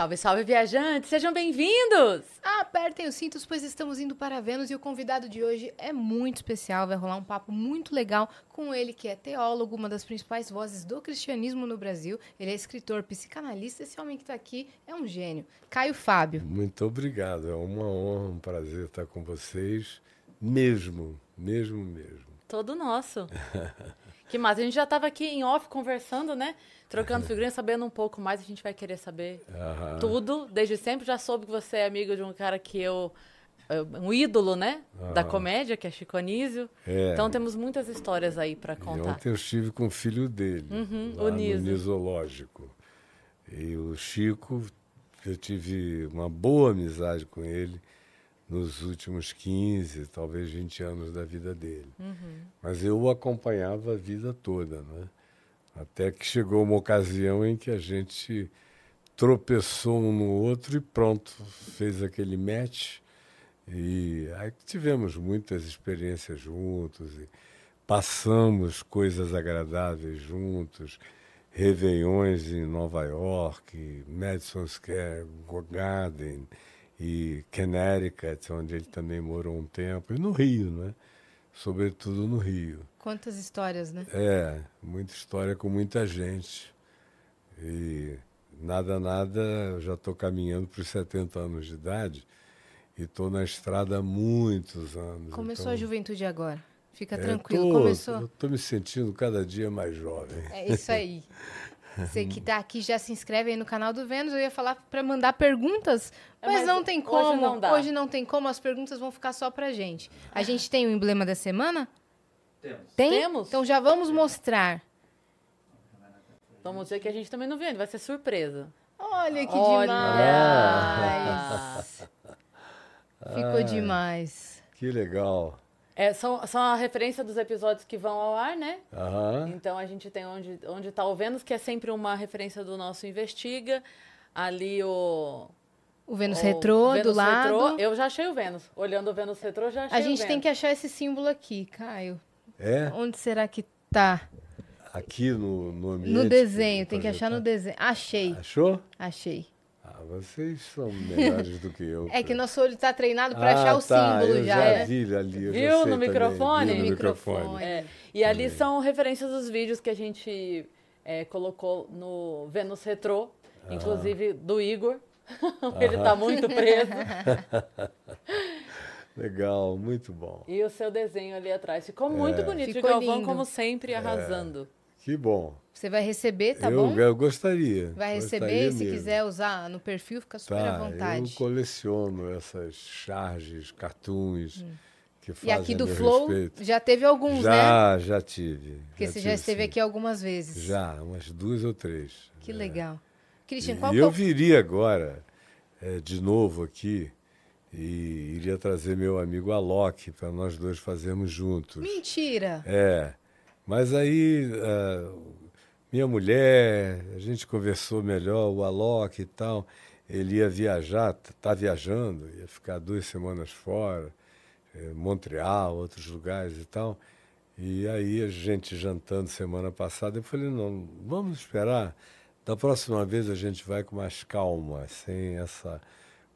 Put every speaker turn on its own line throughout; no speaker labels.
Salve, salve, viajantes! Sejam bem-vindos!
Apertem os cintos, pois estamos indo para Vênus e o convidado de hoje é muito especial. Vai rolar um papo muito legal com ele, que é teólogo, uma das principais vozes do cristianismo no Brasil. Ele é escritor, psicanalista. Esse homem que está aqui é um gênio. Caio Fábio.
Muito obrigado. É uma honra, um prazer estar com vocês. Mesmo, mesmo, mesmo.
Todo nosso. que massa. A gente já estava aqui em off conversando, né? Trocando figurinha, sabendo um pouco mais, a gente vai querer saber tudo. Desde sempre já soube que você é amigo de um cara que eu. Um ídolo, né? Da comédia, que é Chico Anísio.
É.
Então temos muitas histórias aí para
E
contar.
ontem eu estive com o filho dele,
Uhum,
lá
o
no
Niso.
Nisológico. E o Chico, eu tive uma boa amizade com ele nos últimos 15, talvez 20 anos da vida dele.
Uhum.
Mas eu o acompanhava a vida toda, né? Até que chegou uma ocasião em que a gente tropeçou um no outro e pronto, fez aquele match. E aí tivemos muitas experiências juntos, passamos coisas agradáveis juntos, réveillões em Nova York, Madison Square Garden e Connecticut, onde ele também morou um tempo, e no Rio, né? Sobretudo no Rio.
Quantas histórias, né?
É, muita história com muita gente. E nada, nada, eu já estou caminhando para os 70 anos de idade e estou na estrada há muitos anos.
Começou
então,
a juventude agora. Fica
é,
tranquilo.
tô-
Começou.
Eu estou me sentindo cada dia mais jovem.
É isso aí. Você que tá aqui já se inscreve aí no canal do Vênus. Eu ia falar para mandar perguntas,
É,
mas,
mas
não tem
hoje
como.
não dá.
Hoje não tem como, as perguntas vão ficar só pra gente. A gente tem o emblema da semana? Temos. Tem?
Temos.
Então já vamos mostrar.
Vamos dizer que a gente também não vê, vai ser surpresa.
Olha que
Olha!
demais. Ficou demais.
Que legal.
É, são, são a referência dos episódios que vão ao ar, né?
Aham.
Então a gente tem onde, onde tá o Vênus, que é sempre uma referência do nosso Investiga. Ali o.
O Vênus
o
retrô
Vênus
do lado.
retrô. Eu já achei o Vênus. Olhando o Vênus retrô, já achei
A
o
gente
Vênus.
tem que achar esse símbolo aqui, Caio.
É,
Onde será que tá?
aqui no, no ambiente.
No desenho, tem que achar no desenho. Achei,
Achou?
achei.
Ah, vocês são melhores do que eu.
É que nosso olho tá treinado pra
Ah,
achar o
tá,
símbolo
eu
já,
já vi ali.
Viu no microfone?
vi no microfone.
É, E ali são referências dos vídeos que a gente é, colocou no Vênus Retrô, inclusive do Igor. Ele tá muito preso.
Legal, muito bom.
E o seu desenho ali atrás. Ficou muito bonito.
Ficou
e Galvão,
lindo.
como sempre, arrasando.
Que bom.
Você vai receber, tá
eu,
bom?
eu gostaria.
Vai receber,
gostaria
se
mesmo.
quiser usar no perfil, fica super
Tá,
à vontade.
Eu coleciono essas charges, cartoons que
E
fazem
aqui
a
do Flow,
respeito.
já teve alguns, né?
Já, já tive.
Porque você já
tive,
esteve
sim.
aqui algumas vezes.
Já, umas duas ou três.
Que legal. Christian,
E
qual que é
eu
o...
viria agora, eh, de novo aqui, e iria trazer meu amigo Alok para nós dois fazermos juntos.
Mentira!
É, mas aí ah, minha mulher, a gente conversou melhor, o Alok e tal. ele ia viajar, está viajando, ia ficar duas semanas fora, eh, Montreal, outros lugares e tal. E aí a gente jantando semana passada, eu falei, não, vamos esperar. Da próxima vez a gente vai com mais calma, sem essa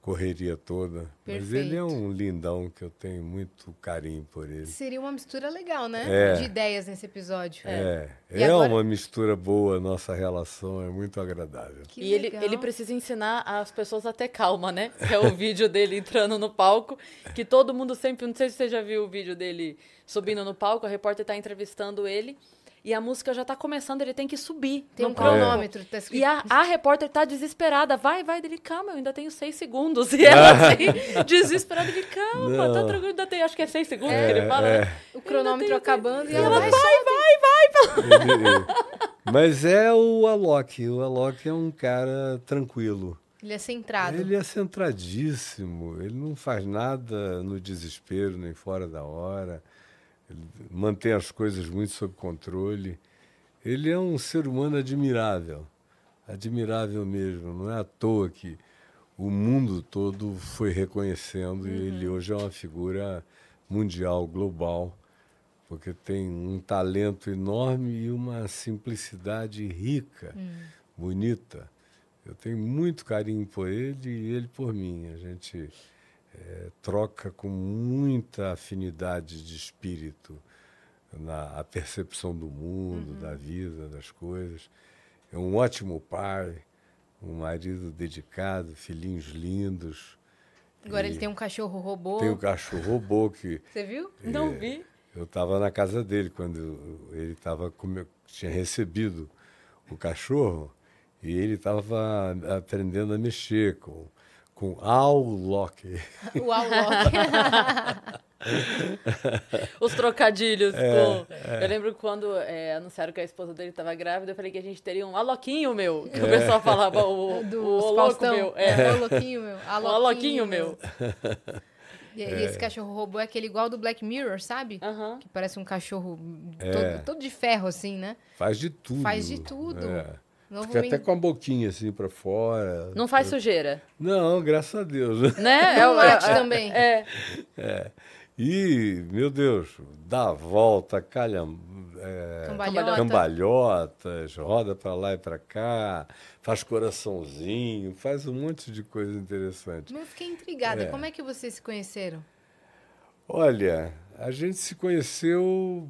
correria toda. Mas ele é
Perfeito.
um lindão que eu tenho muito carinho por ele.
Seria uma mistura legal, né?
É.
De ideias nesse episódio.
É,
E
é
agora-
uma mistura boa, nossa relação é muito agradável.
Que
e ele,
legal.
ele precisa ensinar as pessoas a ter calma, né? Que é o vídeo dele entrando no palco, que todo mundo sempre. Não sei se você já viu o vídeo dele subindo no palco, a repórter tá entrevistando ele. E a música já tá começando, ele tem que subir.
Tem um cronômetro, tá escrito.
E a, a repórter tá desesperada. Vai, vai, dele, calma, eu ainda tenho seis segundos. E ela assim, desesperada, ele, calma, tá tranquilo, ainda tem, acho que é seis segundos
É,
que ele fala.
é.
né?
O cronômetro
tenho-
acabando e
E
ela vai.
vai, vai, vai.
Ele- mas é o Alok. O Alok é um cara tranquilo.
Ele é centrado.
Ele é centradíssimo. Ele não faz nada no desespero, nem fora da hora. Ele mantém as coisas muito sob controle. Ele é um ser humano admirável. Admirável mesmo. Não é à toa que o mundo todo foi reconhecendo e ele hoje é uma figura mundial, global, porque tem um talento enorme e uma simplicidade rica, bonita. Eu tenho muito carinho por ele e ele por mim. A gente eh, troca com muita afinidade de espírito na a percepção do mundo, da vida, das coisas. É um ótimo pai, um marido dedicado, filhinhos lindos.
Agora
E
ele tem um cachorro robô.
Tem o cachorro robô que
Você viu?
Não vi.
eu estava na casa dele quando ele tava tinha recebido o cachorro e ele estava aprendendo a mexer com com Al.
O Alok.
Os trocadilhos.
É,
com- Eu lembro quando é, anunciaram que a esposa dele estava grávida, eu falei que a gente teria um aloquinho meu. Que o pessoal falava, o,
Do
o louco
Faustão.
meu. É.
O aloquinho meu.
O aloquinho meu.
E, e esse cachorro robô é aquele igual do Black Mirror, sabe? Que parece um cachorro
É.
todo, todo de ferro, assim, né?
Faz de tudo.
Faz de tudo.
É.
Novo
Fica até com a boquinha assim para fora.
Não faz sujeira.
Não, graças a Deus.
Né?
Não
o-
late
é-
também.
É.
E, meu Deus, dá a volta, calha, é,
Cambalhota.
cambalhotas, roda para lá e para cá, faz coraçãozinho, faz um monte de coisa interessante.
Mas Eu fiquei intrigada.
É.
Como é que vocês se conheceram?
Olha, a gente se conheceu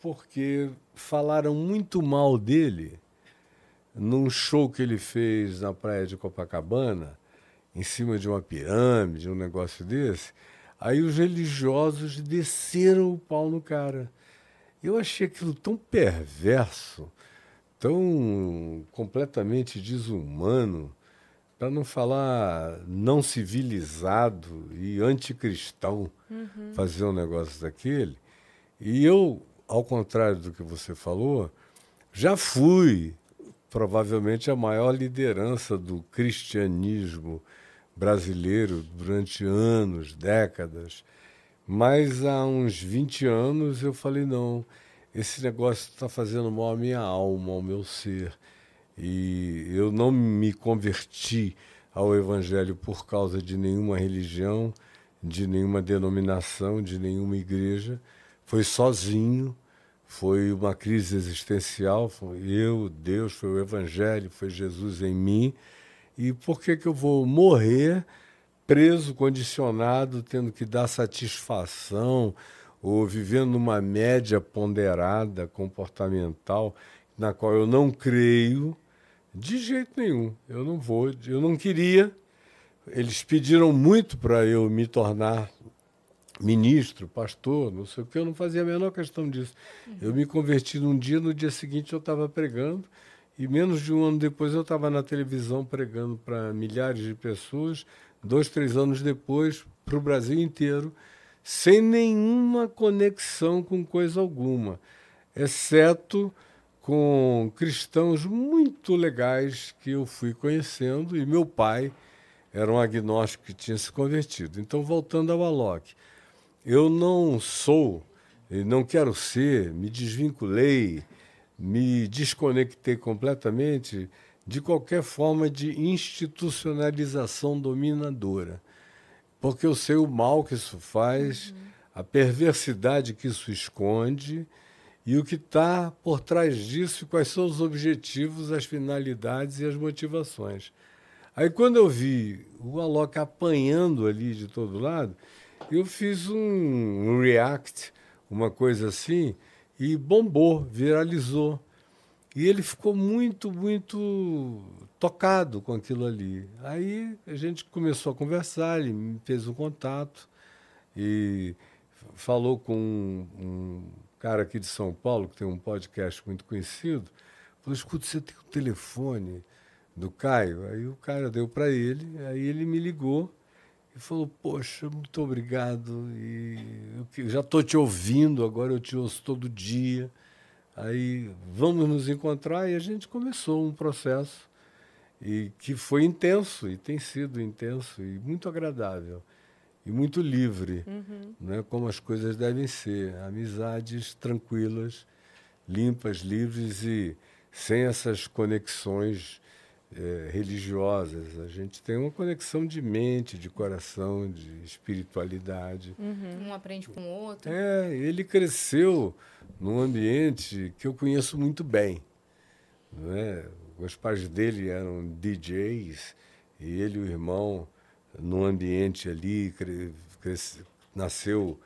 porque falaram muito mal dele num show que ele fez na praia de Copacabana, em cima de uma pirâmide, um negócio desse. Aí os religiosos desceram o pau no cara. Eu achei aquilo tão perverso, tão completamente desumano, para não falar não civilizado e anticristão fazer um negócio daquele. E eu, ao contrário do que você falou, já fui provavelmente a maior liderança do cristianismo brasileiro durante anos, décadas. Mas há uns 20 anos eu falei: não, esse negócio está fazendo mal à minha alma, ao meu ser. E eu não me converti ao Evangelho por causa de nenhuma religião, de nenhuma denominação, de nenhuma igreja. Foi sozinho, foi uma crise existencial. Foi eu, Deus, foi o Evangelho, foi Jesus em mim. E por que, que eu vou morrer preso, condicionado, tendo que dar satisfação ou vivendo numa média ponderada comportamental na qual eu não creio de jeito nenhum. Eu não vou, eu não queria. Eles pediram muito para eu me tornar ministro, pastor, não sei o que, eu não fazia a menor questão disso. Eu me converti num dia, no dia seguinte eu estava pregando, e menos de um ano depois eu estava na televisão pregando para milhares de pessoas, dois, três anos depois, para o Brasil inteiro, sem nenhuma conexão com coisa alguma, exceto com cristãos muito legais que eu fui conhecendo, e meu pai era um agnóstico que tinha se convertido. Então, voltando ao Alok, eu não sou, não quero ser, me desvinculei, me desconectei completamente de qualquer forma de institucionalização dominadora. Porque eu sei o mal que isso faz, uhum. a perversidade que isso esconde e o que está por trás disso, quais são os objetivos, as finalidades e as motivações. Aí, quando eu vi o Alok apanhando ali de todo lado, eu fiz um react, uma coisa assim, e bombou, viralizou. E ele ficou muito, muito tocado com aquilo ali. Aí a gente começou a conversar, ele me fez um contato e falou com um, um cara aqui de São Paulo, que tem um podcast muito conhecido. Falou: escuta, você tem o telefone do Caio? Aí o cara deu para ele, aí ele me ligou e falou: Poxa, muito obrigado. E eu já estou te ouvindo, agora eu te ouço todo dia. Aí vamos nos encontrar e a gente começou um processo e que foi intenso e tem sido intenso e muito agradável e muito livre, uhum. né? Como as coisas devem ser, amizades tranquilas, limpas, livres e sem essas conexões é, religiosas. A gente tem uma conexão de mente, de coração, de espiritualidade.
Uhum. Um aprende com o outro.
É, ele cresceu num ambiente que eu conheço muito bem. Né? Os pais dele eram DJs e ele e o irmão, num ambiente ali, nasceu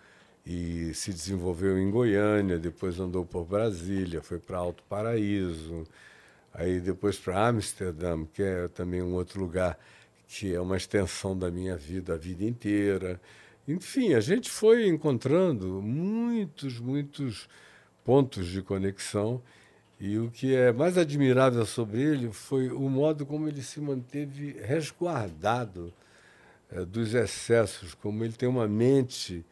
e se desenvolveu em Goiânia, depois andou por Brasília, foi para Alto Paraíso, aí depois para Amsterdã, que é também um outro lugar que é uma extensão da minha vida a vida inteira. Enfim, a gente foi encontrando muitos, muitos pontos de conexão e o que é mais admirável sobre ele foi o modo como ele se manteve resguardado é, dos excessos, como ele tem uma mente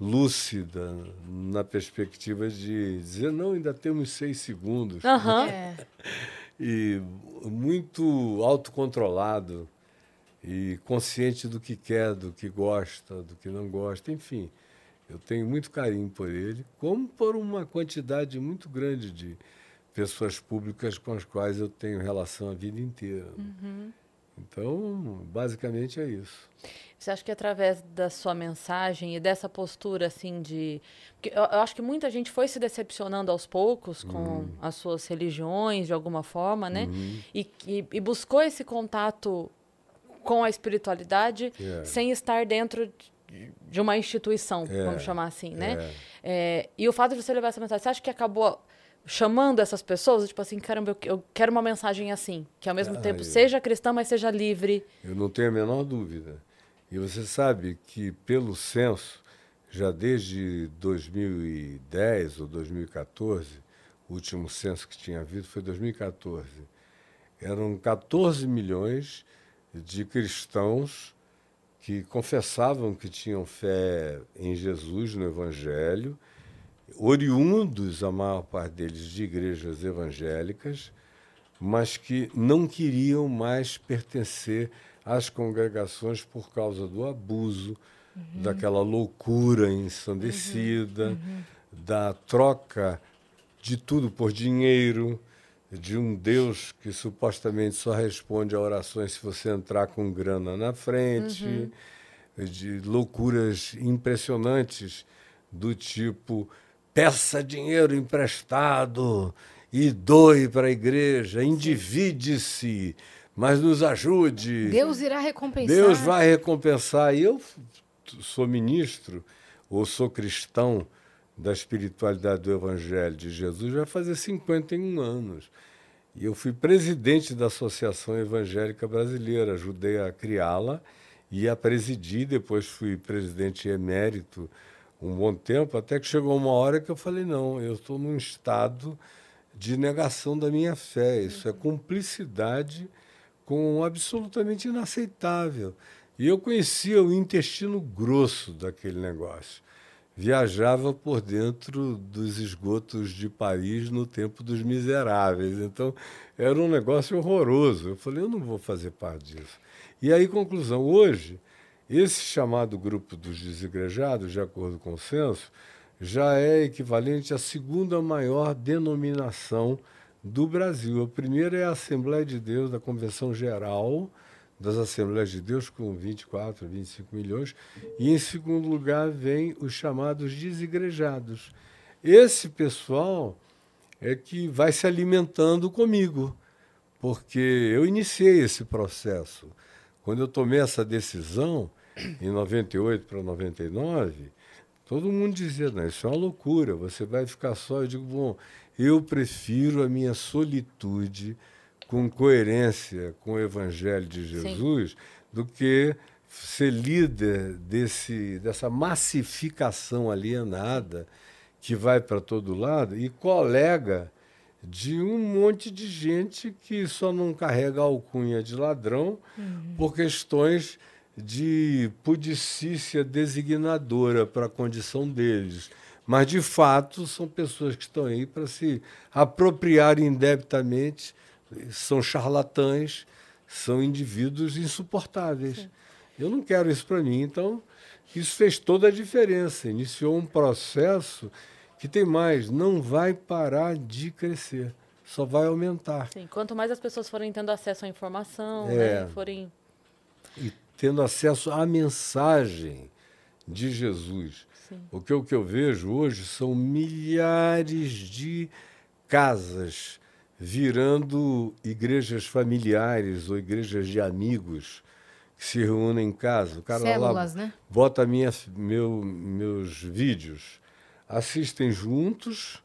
lúcida na perspectiva de dizer não ainda temos seis segundos
uhum. é
e muito autocontrolado e consciente do que quer, do que gosta, do que não gosta, enfim. Eu tenho muito carinho por ele, como por uma quantidade muito grande de pessoas públicas com as quais eu tenho relação a vida inteira. Uhum. Então, basicamente é isso.
Você acha que através da sua mensagem e dessa postura assim de, eu, eu acho que muita gente foi se decepcionando aos poucos com uhum. as suas religiões de alguma forma, né? Uhum. E, e, e, buscou esse contato com a espiritualidade yeah. É. sem estar dentro de uma instituição, yeah. vamos é. chamar assim, né? Yeah. É, e o fato de você levar essa mensagem, você acha que acabou chamando essas pessoas, tipo assim, caramba, eu, eu quero uma mensagem assim, que ao mesmo ah, tempo eu, seja cristã, mas seja livre.
Eu não tenho a menor dúvida. E você sabe que pelo censo, já desde 2010 ou 2014, o último censo que tinha havido foi 2014, eram 14 milhões de cristãos que confessavam que tinham fé em Jesus, no Evangelho, oriundos, a maior parte deles, de igrejas evangélicas, mas que não queriam mais pertencer às congregações por causa do abuso, uhum. daquela loucura ensandecida, uhum. da troca de tudo por dinheiro, de um Deus que supostamente só responde a orações se você entrar com grana na frente, uhum. de loucuras impressionantes do tipo peça dinheiro emprestado e doe para a igreja, endivide-se, mas nos ajude.
Deus irá recompensar.
Deus vai recompensar. E eu sou ministro ou sou cristão da espiritualidade do Evangelho de Jesus vai fazer 51 anos. E eu fui presidente da Associação Evangélica Brasileira, ajudei a criá-la e a presidir, depois fui presidente emérito um bom tempo, até que chegou uma hora que eu falei: não, eu estou num estado de negação da minha fé. Isso é cumplicidade com absolutamente inaceitável. E eu conhecia o intestino grosso daquele negócio. Viajava por dentro dos esgotos de Paris no tempo dos miseráveis. Então, era um negócio horroroso. Eu falei, eu não vou fazer parte disso. E aí, conclusão, hoje, esse chamado grupo dos desigrejados, de acordo com o censo, já é equivalente à segunda maior denominação do Brasil. A primeira é a Assembleia de Deus, da Convenção Geral das Assembleias de Deus, com 24, 25 milhões. E, em segundo lugar, vem os chamados desigrejados. Esse pessoal é que vai se alimentando comigo, porque eu iniciei esse processo. Quando eu tomei essa decisão, em 98 para 99, todo mundo dizia: não, isso é uma loucura, você vai ficar só. Eu digo: bom, eu prefiro a minha solitude com coerência com o Evangelho de Jesus Sim. do que ser líder desse, dessa massificação alienada que vai para todo lado e colega de um monte de gente que só não carrega a alcunha de ladrão uhum. por questões de pudicícia designadora para a condição deles. Mas, de fato, são pessoas que estão aí para se apropriar indebitamente, são charlatães, são indivíduos insuportáveis. Sim. Eu não quero isso para mim, então isso fez toda a diferença. Iniciou um processo que tem mais, não vai parar de crescer, só vai aumentar.
Sim, quanto mais as pessoas forem tendo acesso à informação, é. né, forem
e tendo acesso à mensagem de Jesus. Sim. Porque o que eu vejo hoje são milhares de casas virando igrejas familiares ou igrejas de amigos que se reúnem em casa. O cara
Células,
lá
né?
bota minha, meu, meus vídeos, assistem juntos,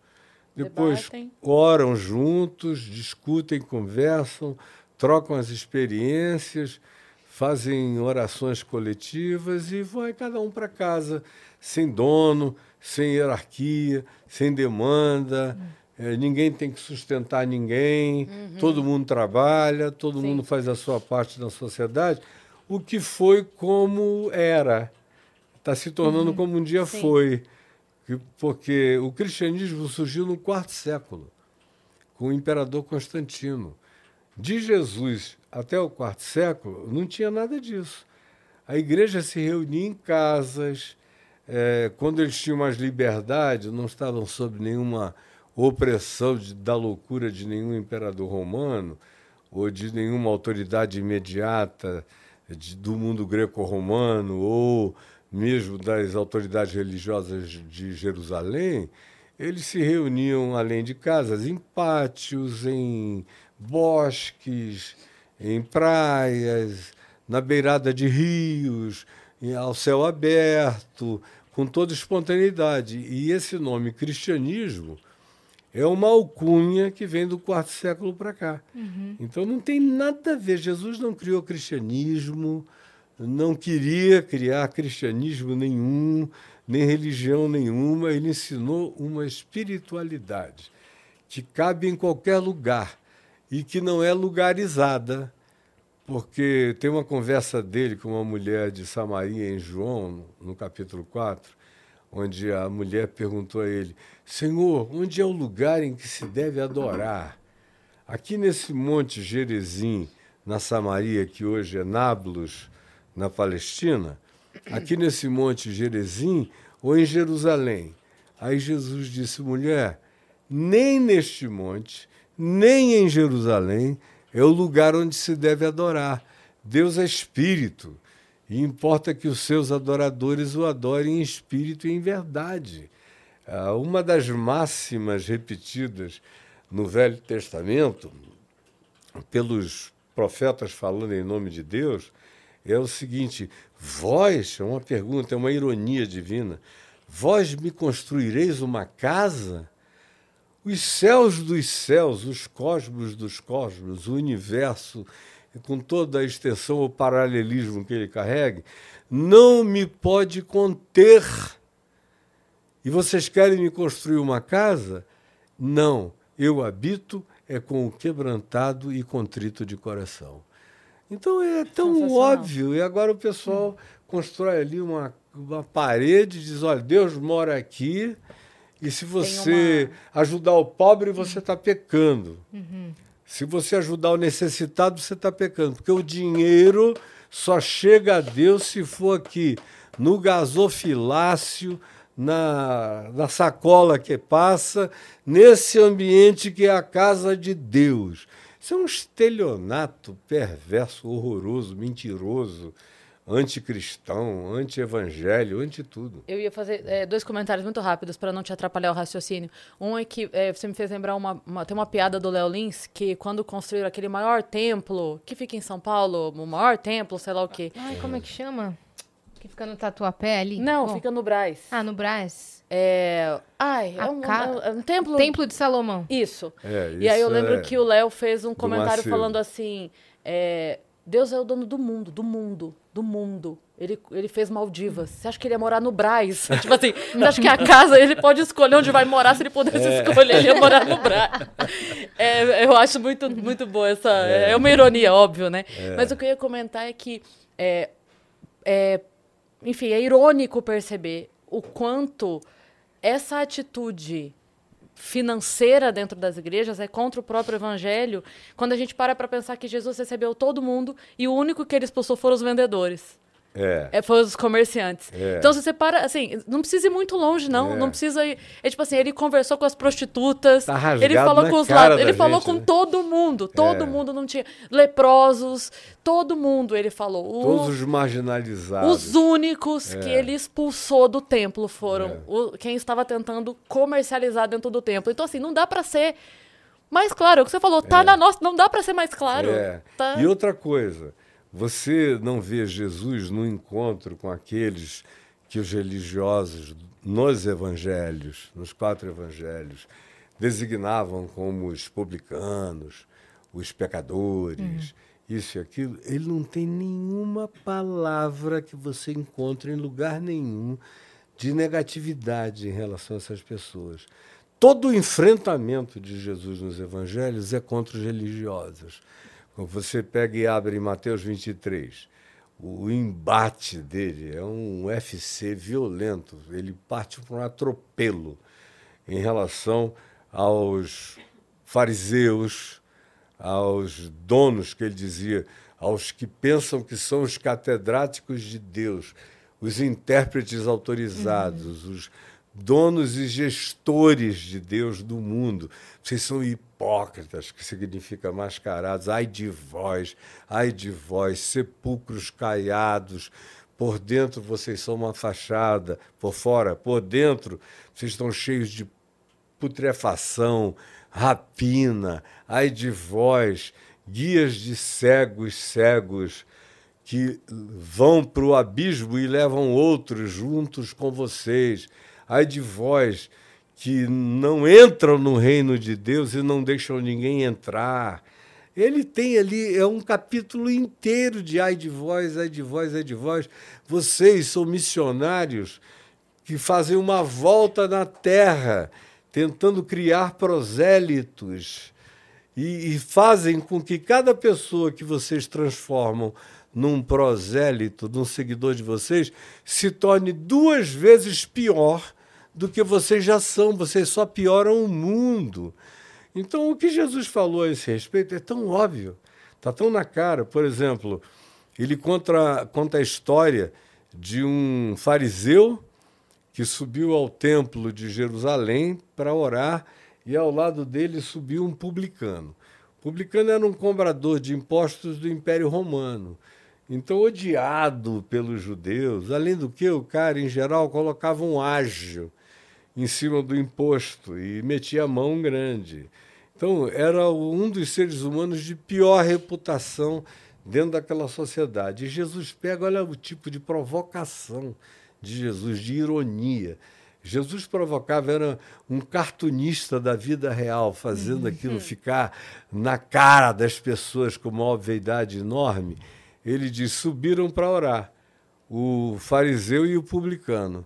depois Debatem. oram juntos, discutem, conversam, trocam as experiências fazem orações coletivas e vai cada um para casa, sem dono, sem hierarquia, sem demanda. Uhum. É, ninguém tem que sustentar ninguém, uhum. todo mundo trabalha, todo Sim. mundo faz a sua parte na sociedade. O que foi como era, está se tornando uhum. como um dia Sim. foi. Porque o cristianismo surgiu no quarto século, com o imperador Constantino. De Jesus até o quarto século, não tinha nada disso. A igreja se reunia em casas, é, quando eles tinham mais liberdade, não estavam sob nenhuma opressão de, da loucura de nenhum imperador romano ou de nenhuma autoridade imediata de, do mundo greco-romano ou mesmo das autoridades religiosas de Jerusalém, eles se reuniam além de casas em pátios, em bosques, em praias, na beirada de rios, ao céu aberto, com toda espontaneidade. E esse nome cristianismo é uma alcunha que vem do quarto século para cá. Uhum. Então não tem nada a ver. Jesus não criou cristianismo, não queria criar cristianismo nenhum, nem religião nenhuma. Ele ensinou uma espiritualidade que cabe em qualquer lugar e que não é lugarizada, porque tem uma conversa dele com uma mulher de Samaria em João, no capítulo 4, onde a mulher perguntou a ele: Senhor, onde é o lugar em que se deve adorar? Aqui nesse monte Gerezim, na Samaria, que hoje é Nablus, na Palestina, aqui nesse monte Gerezim ou em Jerusalém? Aí Jesus disse: mulher, nem neste monte, nem em Jerusalém é o lugar onde se deve adorar. Deus é espírito e importa que os seus adoradores o adorem em espírito e em verdade. Ah, uma das máximas repetidas no Velho Testamento, pelos profetas falando em nome de Deus, é o seguinte: vós, é uma pergunta, é uma ironia divina, vós me construireis uma casa? Os céus dos céus, os cosmos dos cosmos, o universo, com toda a extensão ou paralelismo que ele carregue, não me pode conter. E vocês querem me construir uma casa? Não, eu habito é com o quebrantado e contrito de coração. Então é tão óbvio. E agora o pessoal constrói ali uma, uma parede diz: olha, Deus mora aqui e se você uma... ajudar o pobre, você está pecando. Uhum. Se você ajudar o necessitado, você está pecando. Porque o dinheiro só chega a Deus se for aqui no gasofilácio, na, na sacola que passa, nesse ambiente que é a casa de Deus. Isso é um estelionato perverso, horroroso, mentiroso anticristão, anti-evangelho, anti-tudo.
Eu ia fazer é, dois comentários muito rápidos para não te atrapalhar o raciocínio. Um é que é, você me fez lembrar uma, uma, tem uma piada do Léo Lins que quando construíram aquele maior templo que fica em São Paulo, o maior templo, sei lá o quê.
Ai, como é que chama? Que fica no Tatuapé ali?
Não, oh. fica no Brás.
Ah, no Brás.
É. Ai, é um, ca... é um, templo.
Templo de Salomão.
Isso.
É, isso
e aí eu lembro
é
que o Léo fez um comentário falando assim: é, Deus é o dono do mundo, do mundo, do mundo. Ele, ele fez Maldivas. Você acha que ele ia morar no Braz? tipo assim, você acha que a casa ele pode escolher onde vai morar? Se ele pudesse é. escolher, ele ia morar no Braz. É, eu acho muito, muito boa essa. É. é uma ironia, óbvio, né? É. Mas o que eu ia comentar é que. É, é, enfim, é irônico perceber o quanto essa atitude financeira dentro das igrejas é contra o próprio evangelho, quando a gente para para pensar que Jesus recebeu todo mundo e o único que ele expulsou foram os vendedores.
É.
é foi os comerciantes. É. Então, se você para, assim, não precisa ir muito longe, não. É. Não precisa ir. É tipo assim, ele conversou com as prostitutas.
Tá
ele falou com os lados. Ele
gente,
falou com
né?
todo mundo. Todo é. mundo não tinha. Leprosos, todo mundo ele falou.
Todos os marginalizados.
Os únicos que é. ele expulsou do templo foram é. o, quem estava tentando comercializar dentro do templo. Então, assim, não dá para ser mais claro. O que você falou, tá na nossa. Não dá para ser mais claro. Tá...
E outra coisa. Você não vê Jesus no encontro com aqueles que os religiosos, nos evangelhos, nos quatro evangelhos, designavam como os publicanos, os pecadores, uhum. isso e aquilo. Ele não tem nenhuma palavra que você encontre em lugar nenhum de negatividade em relação a essas pessoas. Todo o enfrentamento de Jesus nos evangelhos é contra os religiosos. Você pega e abre em Mateus 23. O embate dele é um UFC violento. Ele parte para um atropelo em relação aos fariseus, aos donos, que ele dizia, aos que pensam que são os catedráticos de Deus, os intérpretes autorizados, uhum. os donos e gestores de Deus do mundo. Vocês são hipócritas, que significa mascarados. Ai de vós, ai de vós, sepulcros caiados. Por dentro vocês são uma fachada, por fora, por dentro vocês estão cheios de putrefação, rapina. Ai de vós, guias de cegos, cegos que vão para o abismo e levam outros juntos com vocês. Ai de vós que não entram no reino de Deus e não deixam ninguém entrar. Ele tem ali, é um capítulo inteiro de ai de vós, ai de vós, ai de vós. Vocês são missionários que fazem uma volta na terra, tentando criar prosélitos. E, e fazem com que cada pessoa que vocês transformam num prosélito, num seguidor de vocês, se torne duas vezes pior do que vocês já são, vocês só pioram o mundo. Então, o que Jesus falou a esse respeito é tão óbvio, está tão na cara. Por exemplo, ele conta, conta a história de um fariseu que subiu ao templo de Jerusalém para orar e ao lado dele subiu um publicano. O publicano era um cobrador de impostos do Império Romano. Então, odiado pelos judeus, além do que, o cara, em geral, colocava um ágio em cima do imposto e metia a mão grande. Então, era um dos seres humanos de pior reputação dentro daquela sociedade. E Jesus pega, olha o tipo de provocação de Jesus, de ironia. Jesus provocava, era um cartunista da vida real, fazendo uhum. aquilo ficar na cara das pessoas com uma obviedade enorme. Ele diz: subiram para orar, o fariseu e o publicano.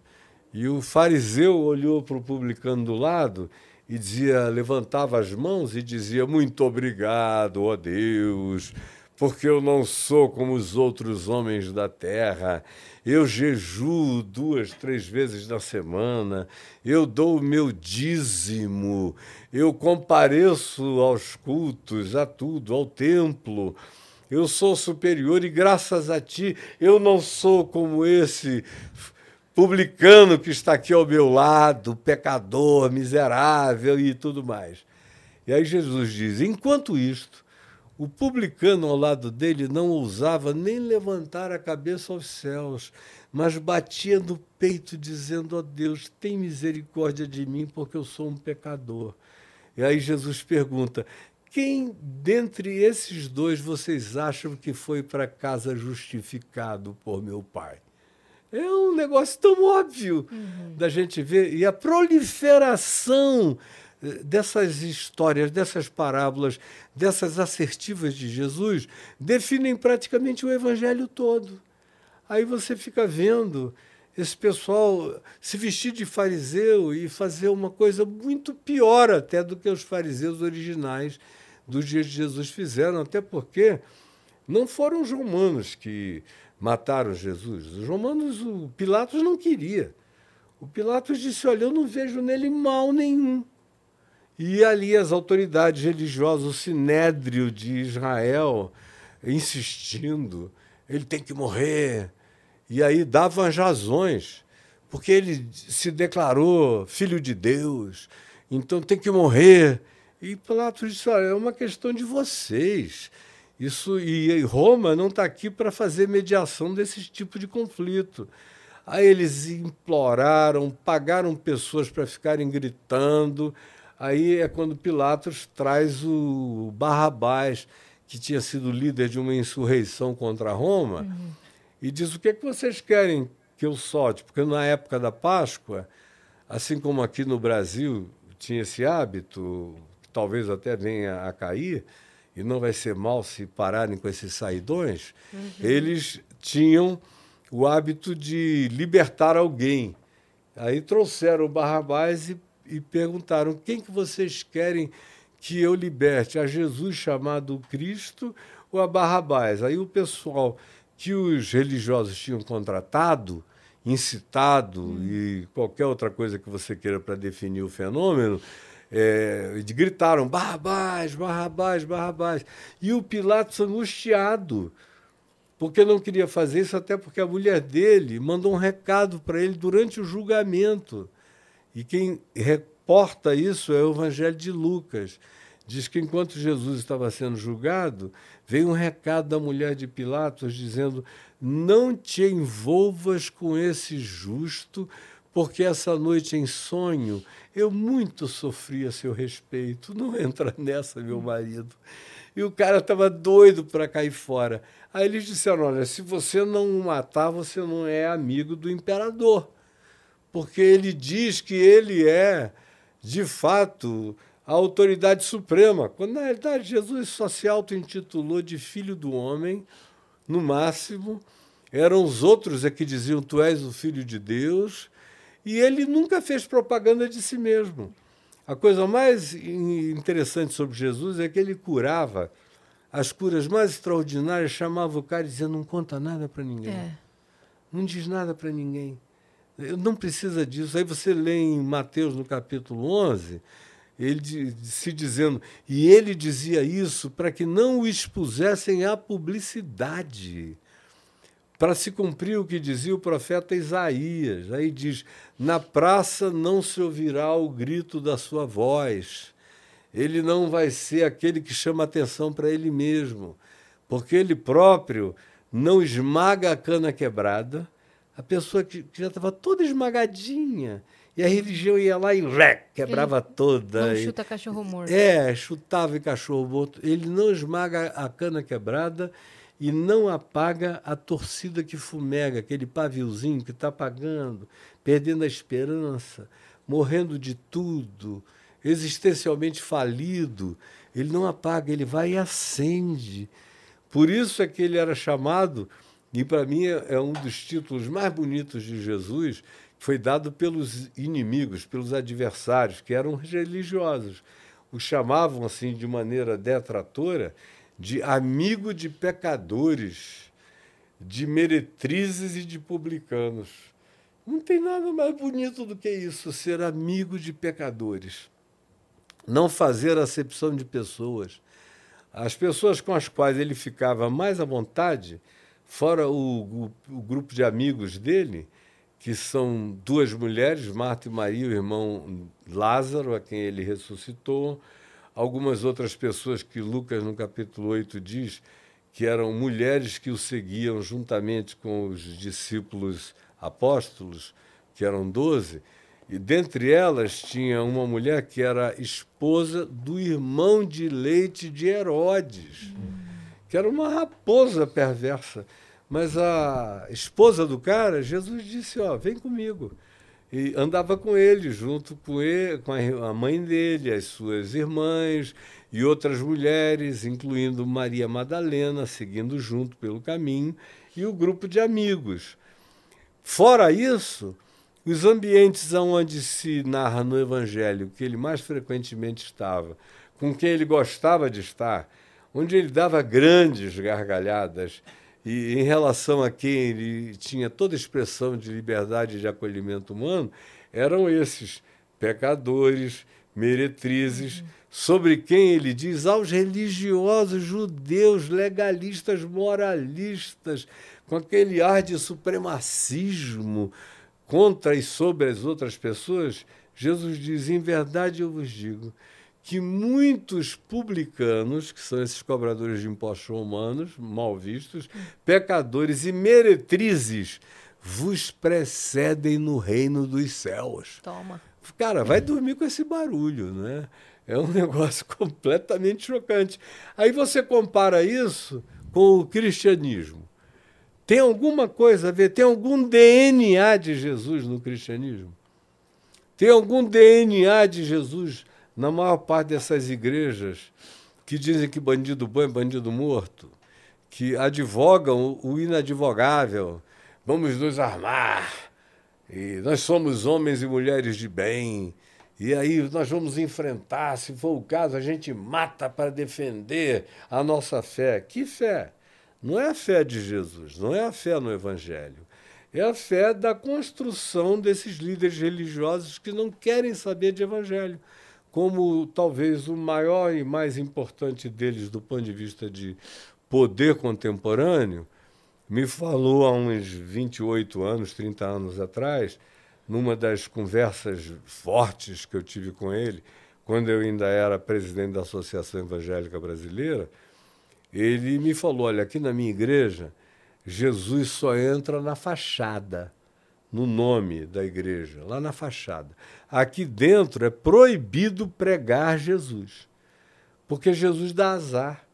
E o fariseu olhou para o publicano do lado e dizia, levantava as mãos e dizia: Muito obrigado, ó Deus, porque eu não sou como os outros homens da terra. Eu jejuo duas, três vezes na semana, eu dou o meu dízimo, eu compareço aos cultos, a tudo, ao templo. Eu sou superior e graças a ti eu não sou como esse publicano que está aqui ao meu lado, pecador, miserável e tudo mais. E aí Jesus diz: enquanto isto, o publicano ao lado dele não ousava nem levantar a cabeça aos céus, mas batia no peito, dizendo: Ó oh Deus, tem misericórdia de mim, porque eu sou um pecador. E aí Jesus pergunta: quem dentre esses dois vocês acham que foi para casa justificado por meu pai? É um negócio tão óbvio uhum. da gente ver. E a proliferação eh, dessas histórias, dessas parábolas, dessas assertivas de Jesus, definem praticamente o evangelho todo. Aí você fica vendo esse pessoal se vestir de fariseu e fazer uma coisa muito pior até do que os fariseus originais dos dias de Jesus fizeram, até porque não foram os romanos que mataram Jesus. Os romanos, o Pilatos não queria. O Pilatos disse: Olha, eu não vejo nele mal nenhum. E ali as autoridades religiosas, o sinédrio de Israel, insistindo: ele tem que morrer. E aí davam as razões, porque ele se declarou filho de Deus, então tem que morrer. E Pilatos disse: olha, é uma questão de vocês. Isso e Roma não está aqui para fazer mediação desse tipo de conflito. Aí eles imploraram, pagaram pessoas para ficarem gritando. Aí é quando Pilatos traz o Barrabás, que tinha sido líder de uma insurreição contra Roma, uhum. e diz: O que, é que vocês querem que eu solte? Porque na época da Páscoa, assim como aqui no Brasil tinha esse hábito, talvez até venha a cair, e não vai ser mal se pararem com esses saidões, uhum. eles tinham o hábito de libertar alguém. Aí trouxeram o Barrabás e, e perguntaram: quem que vocês querem que eu liberte? A Jesus chamado Cristo ou a Barrabás? Aí o pessoal que os religiosos tinham contratado, incitado uhum. e qualquer outra coisa que você queira para definir o fenômeno, é, gritaram Barrabás, Barrabás, Barrabás. E o Pilatos angustiado, porque não queria fazer isso, até porque a mulher dele mandou um recado para ele durante o julgamento. E quem reporta isso é o Evangelho de Lucas. Diz que enquanto Jesus estava sendo julgado, veio um recado da mulher de Pilatos dizendo: Não te envolvas com esse justo, porque essa noite em sonho eu muito sofri a seu respeito. Não entra nessa, meu marido. E o cara estava doido para cair fora. Aí eles disseram: olha, se você não o matar, você não é amigo do imperador. Porque ele diz que ele é, de fato, a autoridade suprema. Quando, na realidade, Jesus só se auto-intitulou de filho do homem, no máximo. Eram os outros é que diziam: Tu és o filho de Deus. E ele nunca fez propaganda de si mesmo. A coisa mais interessante sobre Jesus é que ele curava as curas mais extraordinárias, chamava o cara e dizia: Não conta nada para ninguém. É. Não diz nada para ninguém. Não precisa disso. Aí você lê em Mateus, no capítulo 11, ele se dizendo, e ele dizia isso para que não o expusessem à publicidade para se cumprir o que dizia o profeta Isaías. Aí diz: Na praça não se ouvirá o grito da sua voz. Ele não vai ser aquele que chama atenção para ele mesmo, porque ele próprio não esmaga a cana quebrada, a pessoa que, que já estava toda esmagadinha. E a religião ia lá e ré, quebrava ele toda.
Não chuta cachorro morto.
É, chutava cachorro morto. Ele não esmaga a cana quebrada e não apaga a torcida que fumega, aquele paviozinho que está apagando, perdendo a esperança, morrendo de tudo, existencialmente falido. Ele não apaga, ele vai e acende. Por isso é que ele era chamado, e para mim é, é um dos títulos mais bonitos de Jesus, foi dado pelos inimigos, pelos adversários, que eram religiosos. O chamavam assim de maneira detratora de amigo de pecadores, de meretrizes e de publicanos. Não tem nada mais bonito do que isso, ser amigo de pecadores. Não fazer acepção de pessoas. As pessoas com as quais ele ficava mais à vontade, fora o, o, o grupo de amigos dele, que são duas mulheres, Marta e Maria, o irmão Lázaro, a quem ele ressuscitou, algumas outras pessoas que Lucas, no capítulo 8, diz que eram mulheres que o seguiam juntamente com os discípulos apóstolos, que eram doze, e dentre elas tinha uma mulher que era esposa do irmão de leite de Herodes, que era uma raposa perversa. Mas a esposa do cara, Jesus disse: Ó, vem comigo. E andava com ele, junto com, ele, com a mãe dele, as suas irmãs e outras mulheres, incluindo Maria Madalena, seguindo junto pelo caminho, e o grupo de amigos. Fora isso, os ambientes onde se narra no Evangelho que ele mais frequentemente estava, com quem ele gostava de estar, onde ele dava grandes gargalhadas, e em relação a quem ele tinha toda expressão de liberdade e de acolhimento humano, eram esses pecadores, meretrizes, uhum. sobre quem ele diz aos religiosos judeus, legalistas, moralistas, com aquele ar de supremacismo, contra e sobre as outras pessoas, Jesus diz: Em verdade eu vos digo que muitos publicanos, que são esses cobradores de impostos romanos, mal vistos, pecadores e meretrizes, vos precedem no reino dos céus.
Toma.
Cara, vai dormir com esse barulho, né? É um negócio completamente chocante. Aí você compara isso com o cristianismo. Tem alguma coisa a ver? Tem algum DNA de Jesus no cristianismo? Tem algum DNA de Jesus na maior parte dessas igrejas que dizem que bandido bom é bandido morto? Que advogam o inadvogável? Vamos nos armar. E nós somos homens e mulheres de bem. E aí nós vamos enfrentar, se for o caso, a gente mata para defender a nossa fé. Que fé? Não é a fé de Jesus, não é a fé no Evangelho. É a fé da construção desses líderes religiosos que não querem saber de Evangelho. Como talvez o maior e mais importante deles, do ponto de vista de poder contemporâneo, me falou há uns 28 anos, 30 anos atrás, numa das conversas fortes que eu tive com ele, quando eu ainda era presidente da Associação Evangélica Brasileira ele me falou: olha, aqui na minha igreja, Jesus só entra na fachada, no nome da igreja, lá na fachada. Aqui dentro é proibido pregar Jesus, porque Jesus dá azar.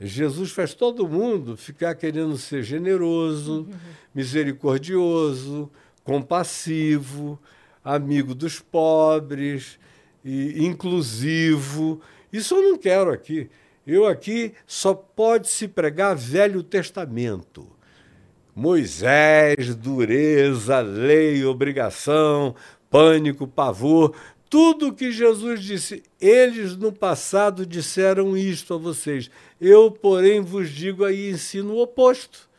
Jesus faz todo mundo ficar querendo ser generoso, uhum. misericordioso, compassivo, amigo dos pobres, e inclusivo. Isso eu não quero aqui. Eu aqui só pode se pregar Velho Testamento. Moisés, dureza, lei, obrigação, pânico, pavor, tudo que Jesus disse. Eles no passado disseram isto a vocês. Eu, porém, vos digo aí ensino o oposto.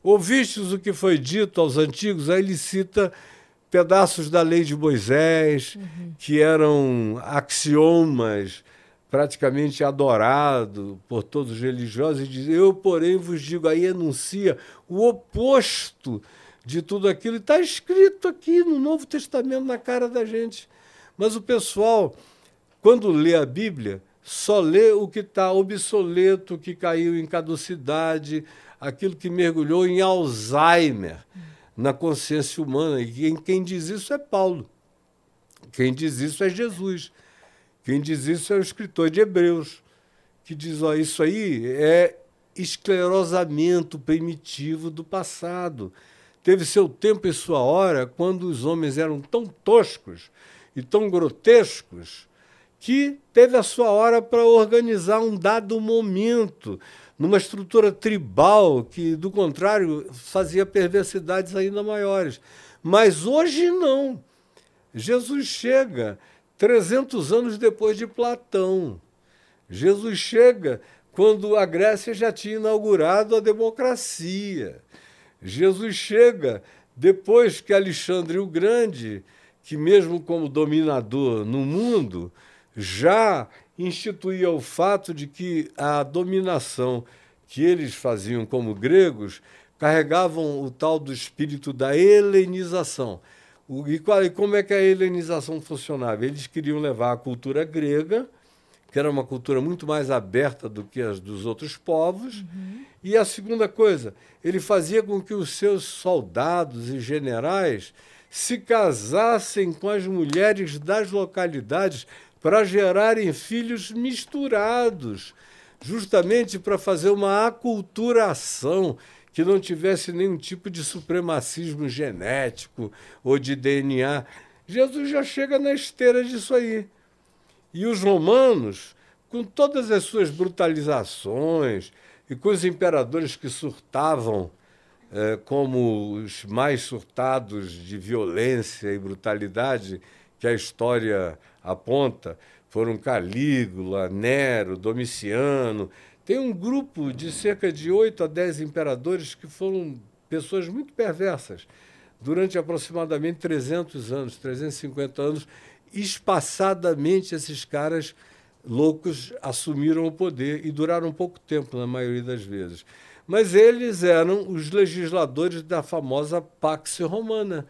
Ouvistes o que foi dito aos antigos? Aí ele cita pedaços da lei de Moisés, uhum. que eram axiomas praticamente adorado por todos os religiosos, e diz: Eu, porém, vos digo, aí anuncia o oposto de tudo aquilo. Está escrito aqui no Novo Testamento na cara da gente. Mas o pessoal, quando lê a Bíblia, só lê o que está obsoleto, que caiu em caducidade, aquilo que mergulhou em Alzheimer na consciência humana. E quem diz isso é Paulo. Quem diz isso é Jesus. Quem diz isso é o escritor de Hebreus, que diz: ó, isso aí é esclerosamento primitivo do passado. Teve seu tempo e sua hora quando os homens eram tão toscos e tão grotescos que teve a sua hora para organizar um dado momento numa estrutura tribal que, do contrário, fazia perversidades ainda maiores. Mas hoje não. Jesus chega 300 anos depois de Platão. Jesus chega quando a Grécia já tinha inaugurado a democracia. Jesus chega depois que Alexandre o Grande, que mesmo como dominador no mundo, já instituía o fato de que a dominação que eles faziam como gregos carregavam o tal do espírito da helenização. O, e, qual, e como é que a helenização funcionava? Eles queriam levar a cultura grega, que era uma cultura muito mais aberta do que as dos outros povos. Uhum. E a segunda coisa, ele fazia com que os seus soldados e generais se casassem com as mulheres das localidades para gerarem filhos misturados, justamente para fazer uma aculturação que não tivesse nenhum tipo de supremacismo genético ou de DNA. Jesus já chega na esteira disso aí. E os romanos, com todas as suas brutalizações e com os imperadores que surtavam eh, como os mais surtados de violência e brutalidade que a história aponta, foram Calígula, Nero, Domiciano, tem um grupo de cerca de 8 a 10 imperadores que foram pessoas muito perversas durante aproximadamente 300 anos, 350 anos. Espaçadamente, esses caras loucos assumiram o poder e duraram pouco tempo, na maioria das vezes. Mas eles eram os legisladores da famosa Pax Romana,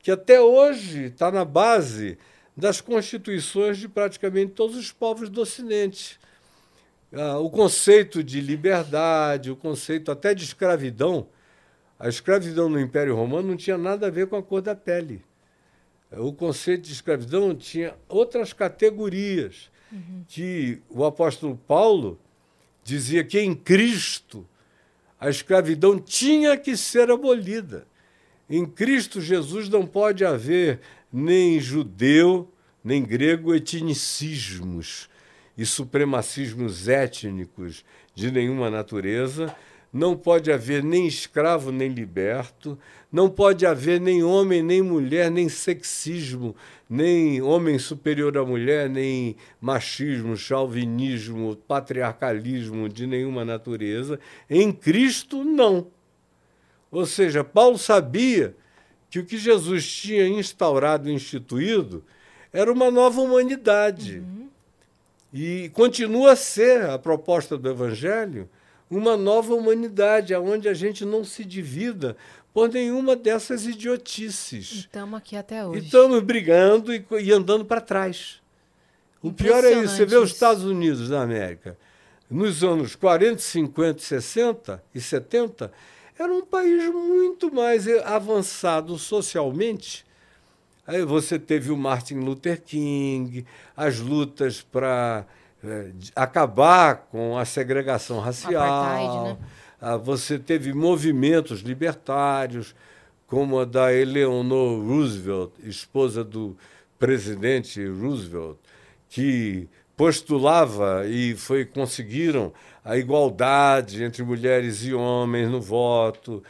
que até hoje está na base das constituições de praticamente todos os povos do Ocidente ah, o conceito de liberdade, o conceito até de escravidão. A escravidão no Império Romano não tinha nada a ver com a cor da pele. O conceito de escravidão tinha outras categorias uhum. que o apóstolo Paulo dizia que em Cristo a escravidão tinha que ser abolida. Em Cristo Jesus não pode haver nem judeu, nem grego etnicismos e supremacismos étnicos de nenhuma natureza, não pode haver nem escravo nem liberto, não pode haver nem homem nem mulher, nem sexismo, nem homem superior à mulher, nem machismo, chauvinismo, patriarcalismo de nenhuma natureza. Em Cristo, não. Ou seja, Paulo sabia que o que Jesus tinha instaurado e instituído era uma nova humanidade. Uhum e continua a ser a proposta do Evangelho uma nova humanidade, onde a gente não se divida por nenhuma dessas idiotices.
Estamos aqui até hoje.
E estamos brigando e, e andando para trás. O pior é isso. Você vê os Estados Unidos da América, nos anos 40, 50, 60 e 70, era um país muito mais avançado socialmente Aí você teve o Martin Luther King, as lutas para é, acabar com a segregação racial. Apartheid, né? Ah, você teve movimentos libertários, como a da Eleanor Roosevelt, esposa do presidente Roosevelt, que postulava e foi conseguiram a igualdade entre mulheres e homens no voto,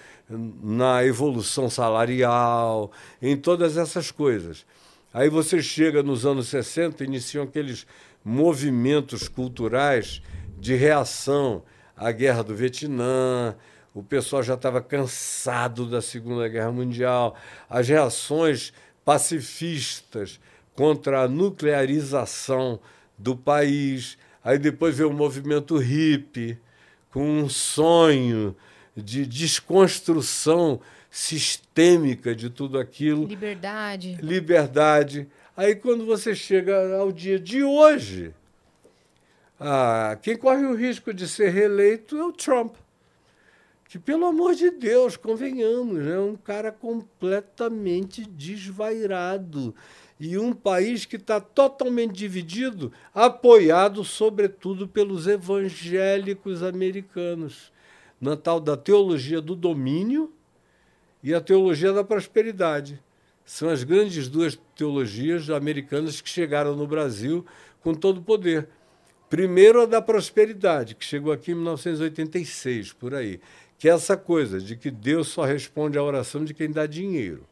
na evolução salarial, em todas essas coisas. Aí você chega nos anos 60, iniciam aqueles movimentos culturais de reação à guerra do Vietnã, o pessoal já estava cansado da Segunda Guerra Mundial, as reações pacifistas contra a nuclearização do país. Aí depois veio o movimento hippie, com um sonho de desconstrução sistêmica de tudo aquilo.
Liberdade.
Liberdade. Aí quando você chega ao dia de hoje, ah, quem corre o risco de ser reeleito é o Trump. Que, pelo amor de Deus, convenhamos, é um cara completamente desvairado. E um país que está totalmente dividido, apoiado, sobretudo, pelos evangélicos americanos na tal da teologia do domínio e a teologia da prosperidade. São as grandes duas teologias americanas que chegaram no Brasil com todo o poder. Primeiro a da prosperidade, que chegou aqui em 1986, por aí, que é essa coisa de que Deus só responde à oração de quem dá dinheiro.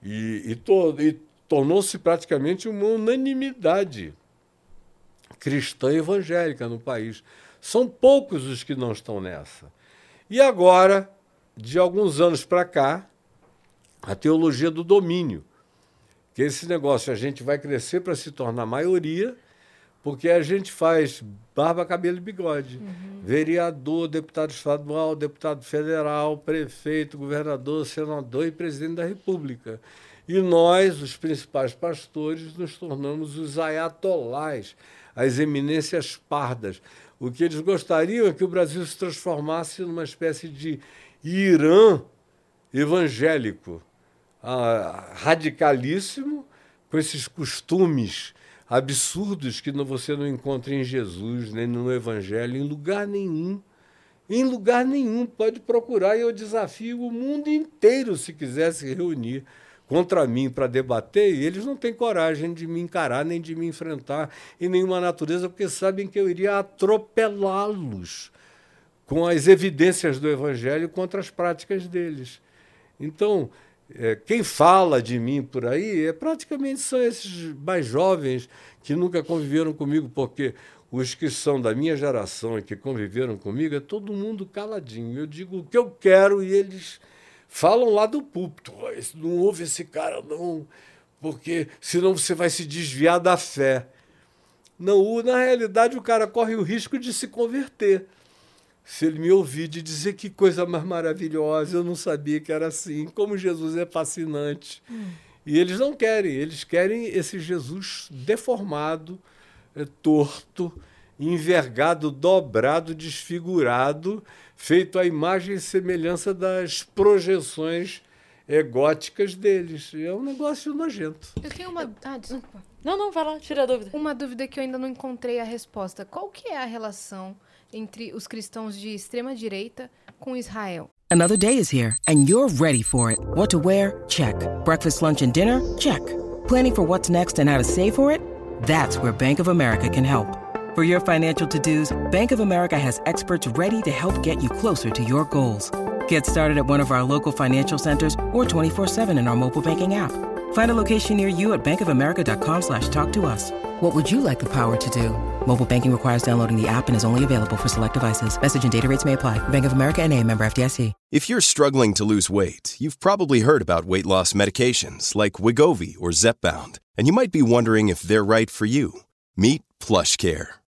E, e, to, e tornou-se praticamente uma unanimidade cristã evangélica no país. São poucos os que não estão nessa. E agora, de alguns anos para cá, a teologia do domínio, que esse negócio a gente vai crescer para se tornar maioria, porque a gente faz barba, cabelo e bigode. Uhum. Vereador, deputado estadual, deputado federal, prefeito, governador, senador e presidente da República. E nós, os principais pastores, nos tornamos os ayatolás, as eminências pardas. O que eles gostariam é que o Brasil se transformasse numa espécie de Irã evangélico, ah, radicalíssimo, com esses costumes absurdos que você não encontra em Jesus, nem no Evangelho, em lugar nenhum. Em lugar nenhum. Pode procurar e eu desafio o mundo inteiro, se quiser se reunir contra mim para debater, e eles não têm coragem de me encarar nem de me enfrentar em nenhuma natureza, porque sabem que eu iria atropelá-los com as evidências do Evangelho contra as práticas deles. Então, é, quem fala de mim por aí é praticamente são esses mais jovens que nunca conviveram comigo, porque os que são da minha geração e que conviveram comigo é todo mundo caladinho. Eu digo o que eu quero e eles falam lá do púlpito. Não ouve esse cara, não, porque senão você vai se desviar da fé. Não, na realidade, o cara corre o risco de se converter se ele me ouvir de dizer que coisa mais maravilhosa, eu não sabia que era assim, como Jesus é fascinante. Hum. E eles não querem, eles querem esse Jesus deformado, é, torto, envergado, dobrado, desfigurado, feito à imagem e semelhança das projeções egóticas deles. É um negócio nojento.
Eu tenho uma. Ah, desculpa.
Não, não, vai lá, tira a dúvida.
Uma dúvida que eu ainda não encontrei a resposta. Qual que é a relação entre os cristãos de extrema direita com Israel.
Another day is here and you're ready for it. What to wear? Check. Breakfast, lunch and dinner? Check. Planning for what's next and how to save for it? That's where Bank of America can help. For your financial to-dos, Bank of America has experts ready to help get you closer to your goals. Get started at one of our local financial centers or 24-7 in our mobile banking app. Find a location near you at bankofamerica.com slash talk to us. What would you like the power to do? Mobile banking requires downloading the app and is only available for select devices. Message and data rates may apply. Bank of America and a member FDIC.
If you're struggling to lose weight, you've probably heard about weight loss medications like Wigovi or Zepbound, and you might be wondering if they're right for you. Meet PlushCare,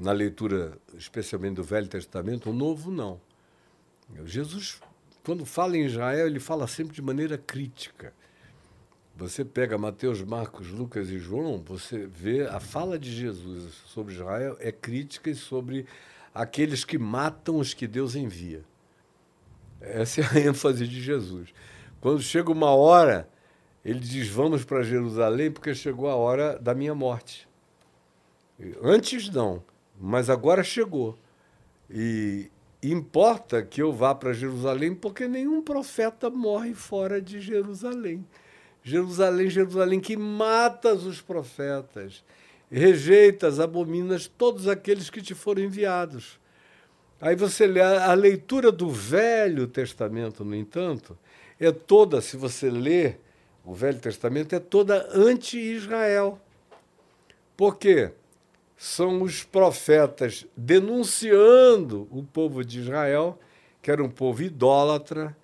na leitura especialmente do Velho Testamento, o Novo não. Jesus, quando fala em Israel, ele fala sempre de maneira crítica. Você pega Mateus, Marcos, Lucas e João, você vê a fala de Jesus sobre Israel é crítica sobre aqueles que matam os que Deus envia. Essa é a ênfase de Jesus. Quando chega uma hora, ele diz: Vamos para Jerusalém, porque chegou a hora da minha morte. Antes não, mas agora chegou. E importa que eu vá para Jerusalém, porque nenhum profeta morre fora de Jerusalém. Jerusalém, Jerusalém, que matas os profetas, rejeitas, abominas todos aqueles que te foram enviados. Aí você lê a, leitura do Velho Testamento, no entanto, é toda, se você lê o Velho Testamento, é toda anti-Israel. Por quê? São os profetas denunciando o povo de Israel, que era um povo idólatra,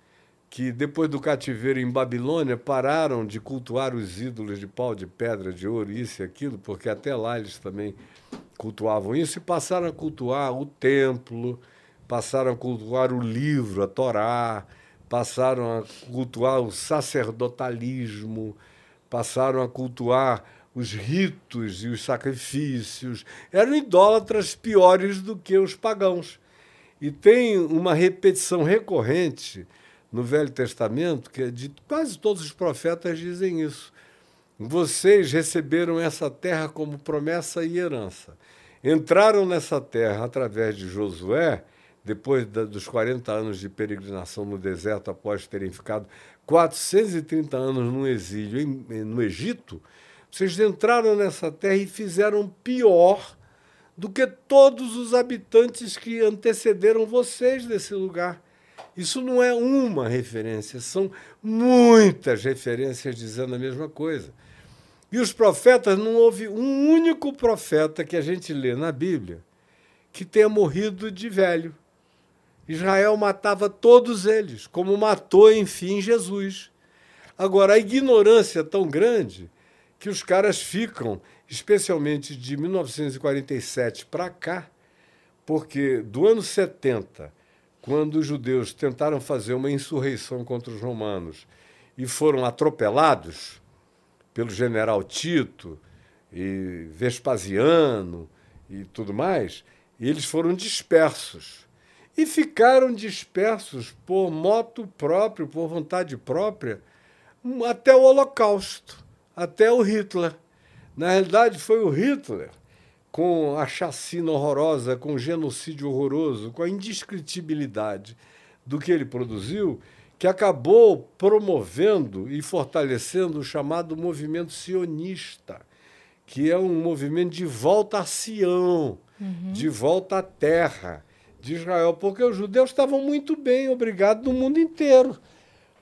que depois do cativeiro em Babilônia pararam de cultuar os ídolos de pau, de pedra, de ouro, isso e aquilo, porque até lá eles também cultuavam isso, e passaram a cultuar o templo, passaram a cultuar o livro, a Torá, passaram a cultuar o sacerdotalismo, passaram a cultuar os ritos e os sacrifícios. Eram idólatras piores do que os pagãos. E tem uma repetição recorrente no Velho Testamento, que é de quase todos os profetas dizem isso. Vocês receberam essa terra como promessa e herança. Entraram nessa terra através de Josué, depois da, dos 40 anos de peregrinação no deserto, após terem ficado 430 anos no exílio em, no Egito. Vocês entraram nessa terra e fizeram pior do que todos os habitantes que antecederam vocês desse lugar. Isso não é uma referência, são muitas referências dizendo a mesma coisa. E os profetas, não houve um único profeta que a gente lê na Bíblia que tenha morrido de velho. Israel matava todos eles, como matou, enfim, Jesus. Agora, a ignorância é tão grande que os caras ficam, especialmente de 1947 para cá, porque do ano 70, quando os judeus tentaram fazer uma insurreição contra os romanos e foram atropelados pelo general Tito e Vespasiano e tudo mais, eles foram dispersos. E ficaram dispersos por moto próprio, por vontade própria, até o Holocausto, até o Hitler. Na realidade, foi o Hitler, com a chacina horrorosa, com o genocídio horroroso, com a indescritibilidade do que ele produziu, que acabou promovendo e fortalecendo o chamado movimento sionista, que é um movimento de volta a Sião, uhum. de volta à terra de Israel, porque os judeus estavam muito bem, obrigado, no mundo inteiro.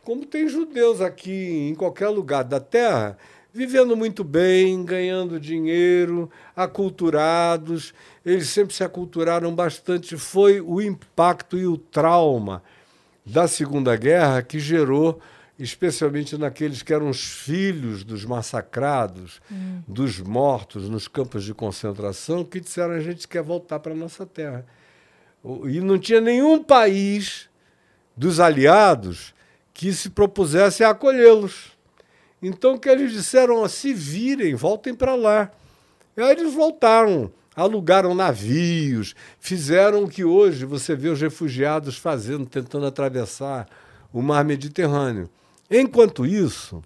Como tem judeus aqui em qualquer lugar da terra, vivendo muito bem, ganhando dinheiro, aculturados, eles sempre se aculturaram bastante. Foi o impacto e o trauma da Segunda Guerra que gerou, especialmente naqueles que eram os filhos dos massacrados, hum. dos mortos nos campos de concentração, que disseram a gente quer voltar para a nossa terra. E não tinha nenhum país dos aliados que se propusesse a acolhê-los. Então, que eles disseram, se virem, voltem para lá. E aí eles voltaram, alugaram navios, fizeram o que hoje você vê os refugiados fazendo, tentando atravessar o mar Mediterrâneo. Enquanto isso,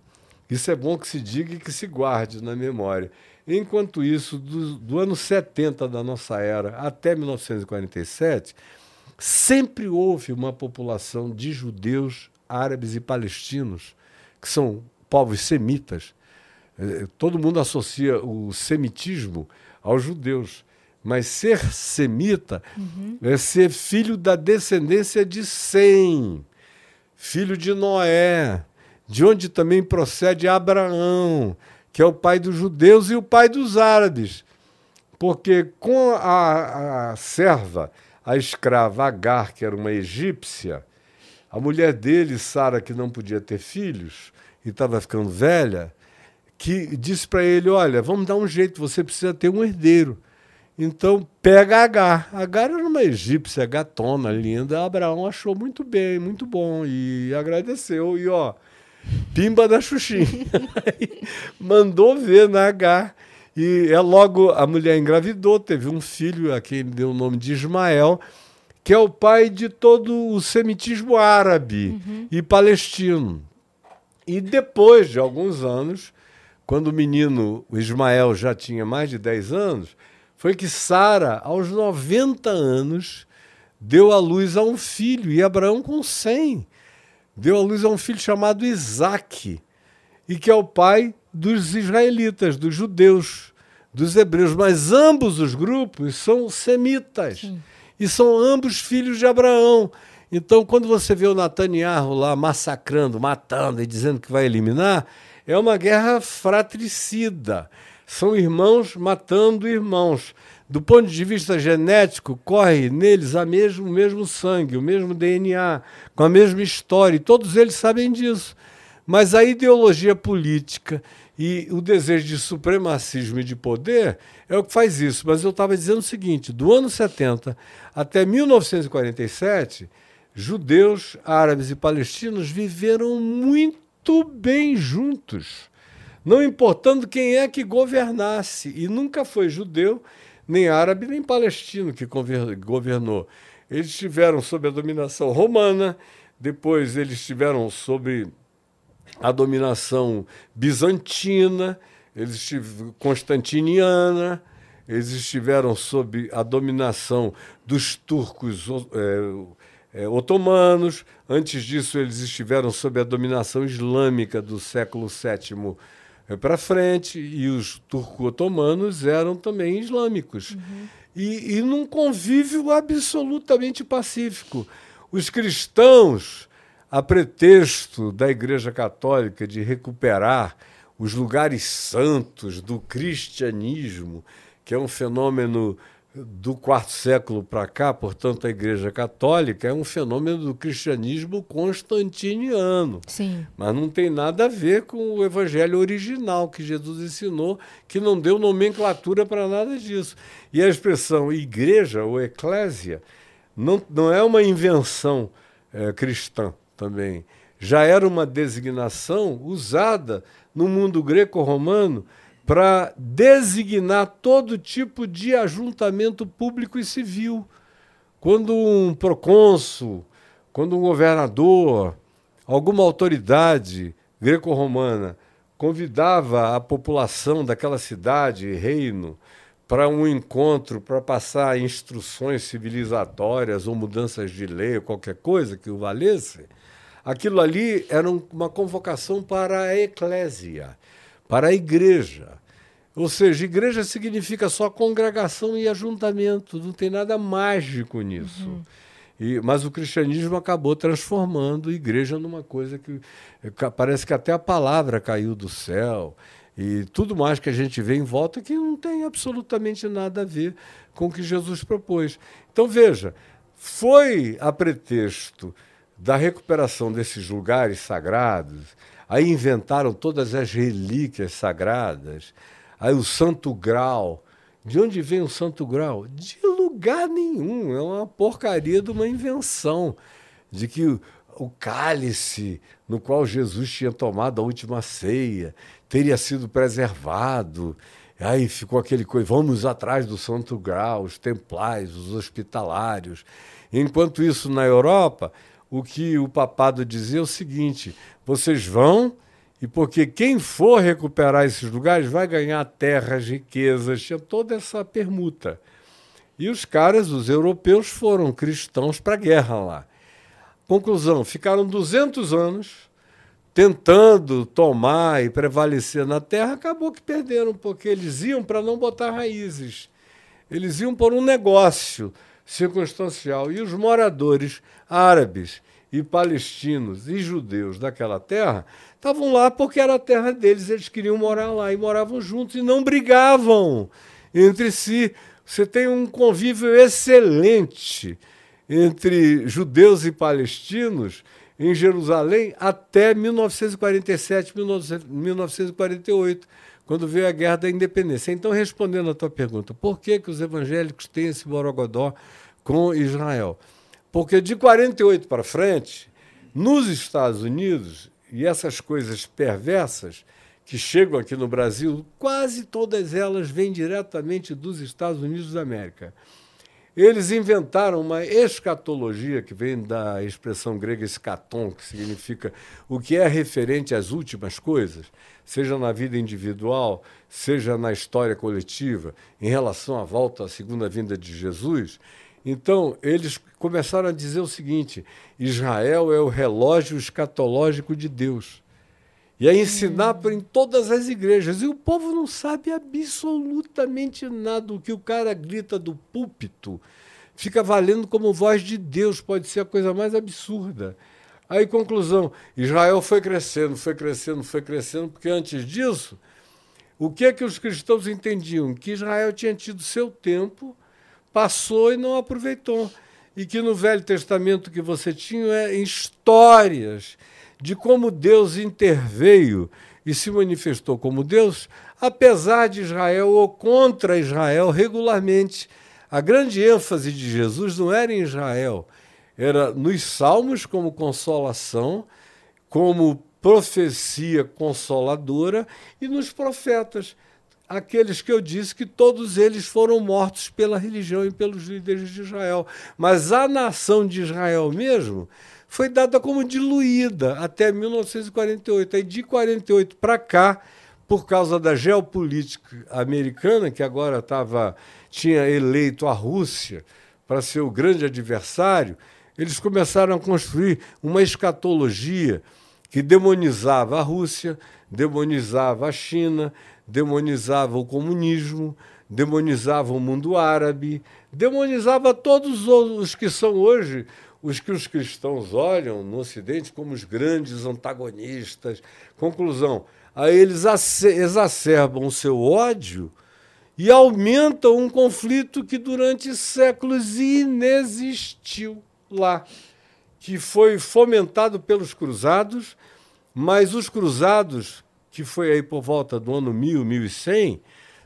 isso é bom que se diga e que se guarde na memória. Enquanto isso, do, do ano 70 da nossa era até 1947, sempre houve uma população de judeus, árabes e palestinos, que são povos semitas. É, todo mundo associa o semitismo aos judeus. Mas ser semita uhum. é ser filho da descendência de Sem, filho de Noé, de onde também procede Abraão, que é o pai dos judeus e o pai dos árabes. Porque com a, a serva, a escrava Agar, que era uma egípcia, a mulher dele, Sara, que não podia ter filhos e estava ficando velha, que disse para ele: Olha, vamos dar um jeito, você precisa ter um herdeiro. Então pega Agar. Agar era uma egípcia gatona, linda. Abraão achou muito bem, muito bom e agradeceu. E ó, Pimba da Xuxinha. mandou ver na H. E é logo a mulher engravidou, teve um filho, a quem ele deu o nome de Ismael, que é o pai de todo o semitismo árabe uhum. e palestino. E depois de alguns anos, quando o menino, o Ismael, já tinha mais de 10 anos, foi que Sara, aos 90 anos, deu à luz a um filho, e Abraão com 100 deu à luz a um filho chamado Isaac, e que é o pai dos israelitas, dos judeus, dos hebreus. Mas ambos os grupos são semitas. Sim. E são ambos filhos de Abraão. Então, quando você vê o Netanyahu lá massacrando, matando e dizendo que vai eliminar, é uma guerra fratricida. São irmãos matando irmãos do ponto de vista genético, corre neles a mesmo, o mesmo sangue, o mesmo DNA, com a mesma história, e todos eles sabem disso. Mas a ideologia política e o desejo de supremacismo e de poder é o que faz isso. Mas eu estava dizendo o seguinte: do ano 70 até 1947, judeus, árabes e palestinos viveram muito bem juntos, não importando quem é que governasse, e nunca foi judeu nem árabe, nem palestino que governou. Eles estiveram sob a dominação romana, depois eles estiveram sob a dominação bizantina, eles estiveram constantiniana, eles estiveram sob a dominação dos turcos é, é, otomanos. Antes disso, eles estiveram sob a dominação islâmica do século VII para frente, e os turco-otomanos eram também islâmicos. Uhum. e, e num convívio absolutamente pacífico. Os cristãos, a pretexto da Igreja Católica de recuperar os lugares santos do cristianismo, que é um fenômeno do quarto século para cá, portanto, a Igreja Católica é um fenômeno do cristianismo constantiniano.
Sim.
Mas não tem nada a ver com o evangelho original que Jesus ensinou, que não deu nomenclatura para nada disso. E a expressão igreja ou eclésia não, não é uma invenção é, cristã também. Já era uma designação usada no mundo greco-romano para designar todo tipo de ajuntamento público e civil. Quando um procônsul, quando um governador, alguma autoridade greco-romana convidava a população daquela cidade, reino, para um encontro, para passar instruções civilizatórias ou mudanças de lei ou qualquer coisa que o valesse, aquilo ali era uma convocação para a eclésia, para a igreja. Ou seja, igreja significa só congregação e ajuntamento, não tem nada mágico nisso. Uhum. E, mas o cristianismo acabou transformando a igreja numa coisa que parece que até a palavra caiu do céu e tudo mais que a gente vê em volta que não tem absolutamente nada a ver com o que Jesus propôs. Então veja, foi a pretexto da recuperação desses lugares sagrados, aí inventaram todas as relíquias sagradas, Aí o Santo Grau. De onde vem o Santo Grau? De lugar nenhum. É uma porcaria de uma invenção. De que o, cálice no qual Jesus tinha tomado a última ceia teria sido preservado. Aí ficou aquele coisa, vamos atrás do Santo Grau, os templais, os hospitalários. Enquanto isso, na Europa, o que o papado dizia é o seguinte: vocês vão e porque quem for recuperar esses lugares vai ganhar terras, riquezas, tinha toda essa permuta. E os caras, os europeus, foram cristãos para a guerra lá. Conclusão: ficaram 200 anos tentando tomar e prevalecer na terra, acabou que perderam, porque eles iam para não botar raízes. Eles iam por um negócio circunstancial. E os moradores árabes e palestinos e judeus daquela terra estavam lá porque era a terra deles, eles queriam morar lá e moravam juntos e não brigavam entre si. Você tem um convívio excelente entre judeus e palestinos em Jerusalém até 1947, 1948, quando veio a Guerra da Independência. Então, respondendo à tua pergunta, por que, que os evangélicos têm esse borogodó com Israel? Porque de 48 para frente, nos Estados Unidos, e essas coisas perversas que chegam aqui no Brasil, quase todas elas vêm diretamente dos Estados Unidos da América. Eles inventaram uma escatologia, que vem da expressão grega escaton, que significa o que é referente às últimas coisas, seja na vida individual, seja na história coletiva, em relação à volta à segunda vinda de Jesus. Então, eles começaram a dizer o seguinte: Israel é o relógio escatológico de Deus. E a ensinar por em todas as igrejas. E o povo não sabe absolutamente nada. O que o cara grita do púlpito fica valendo como voz de Deus. Pode ser a coisa mais absurda. Aí, conclusão: Israel foi crescendo, foi crescendo, foi crescendo, porque antes disso, o que é que os cristãos entendiam? Que Israel tinha tido seu tempo passou e não aproveitou. E que no Velho Testamento que você tinha é histórias de como Deus interveio e se manifestou como Deus, apesar de Israel ou contra Israel regularmente. A grande ênfase de Jesus não era em Israel, era nos salmos como consolação, como profecia consoladora e nos profetas aqueles que eu disse que todos eles foram mortos pela religião e pelos líderes de Israel. Mas a nação de Israel mesmo foi dada como diluída até 1948. Aí de 48 para cá, por causa da geopolítica americana, que agora tava, tinha eleito a Rússia para ser o grande adversário, eles começaram a construir uma escatologia que demonizava a Rússia, demonizava a China, demonizava o comunismo, demonizava o mundo árabe, demonizava todos os que são hoje os que os cristãos olham no Ocidente como os grandes antagonistas. Conclusão: aí eles exacerbam o seu ódio e aumentam um conflito que durante séculos inexistiu lá, que foi fomentado pelos cruzados, mas os cruzados, que foi aí por volta do ano 1000, 1100,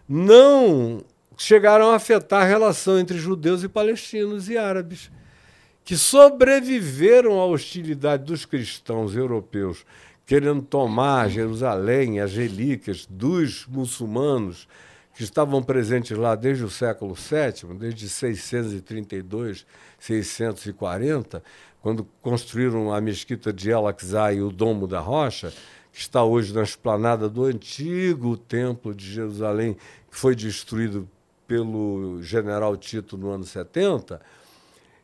não chegaram a afetar a relação entre judeus e palestinos e árabes que sobreviveram à hostilidade dos cristãos europeus, querendo tomar Jerusalém, as relíquias dos muçulmanos que estavam presentes lá desde o século VII, desde 632, 640, quando construíram a mesquita de El-Aqsa e o Domo da Rocha, que está hoje na esplanada do antigo templo de Jerusalém, que foi destruído pelo general Tito no ano 70,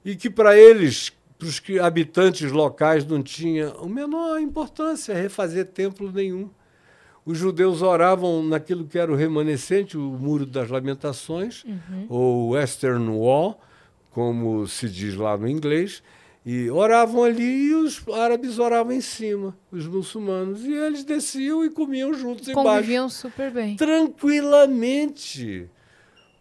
e que para eles, para os habitantes locais, não tinha a menor importância refazer templo nenhum. Os judeus oravam naquilo que era o remanescente, o Muro das Lamentações, uhum. ou Western Wall, como se diz lá no inglês, e oravam ali e os árabes oravam em cima, os muçulmanos. E eles desciam e comiam juntos
Conviviam embaixo. Conviviam super bem.
Tranquilamente.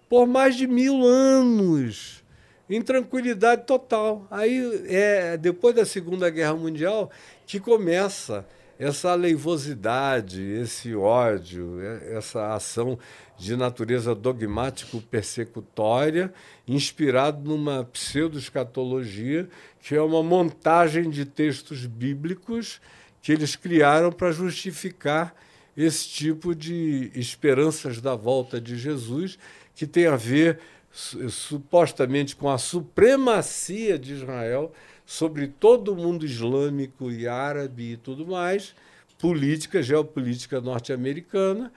Por mais de mil anos em tranquilidade total. Aí, é, depois da Segunda Guerra Mundial, que começa essa aleivosidade, esse ódio, é, essa ação de natureza dogmático-persecutória, inspirado numa pseudo-escatologia, que é uma montagem de textos bíblicos que eles criaram para justificar esse tipo de esperanças da volta de Jesus, que tem a ver supostamente com a supremacia de Israel sobre todo o mundo islâmico e árabe e tudo mais, política, geopolítica norte-americana,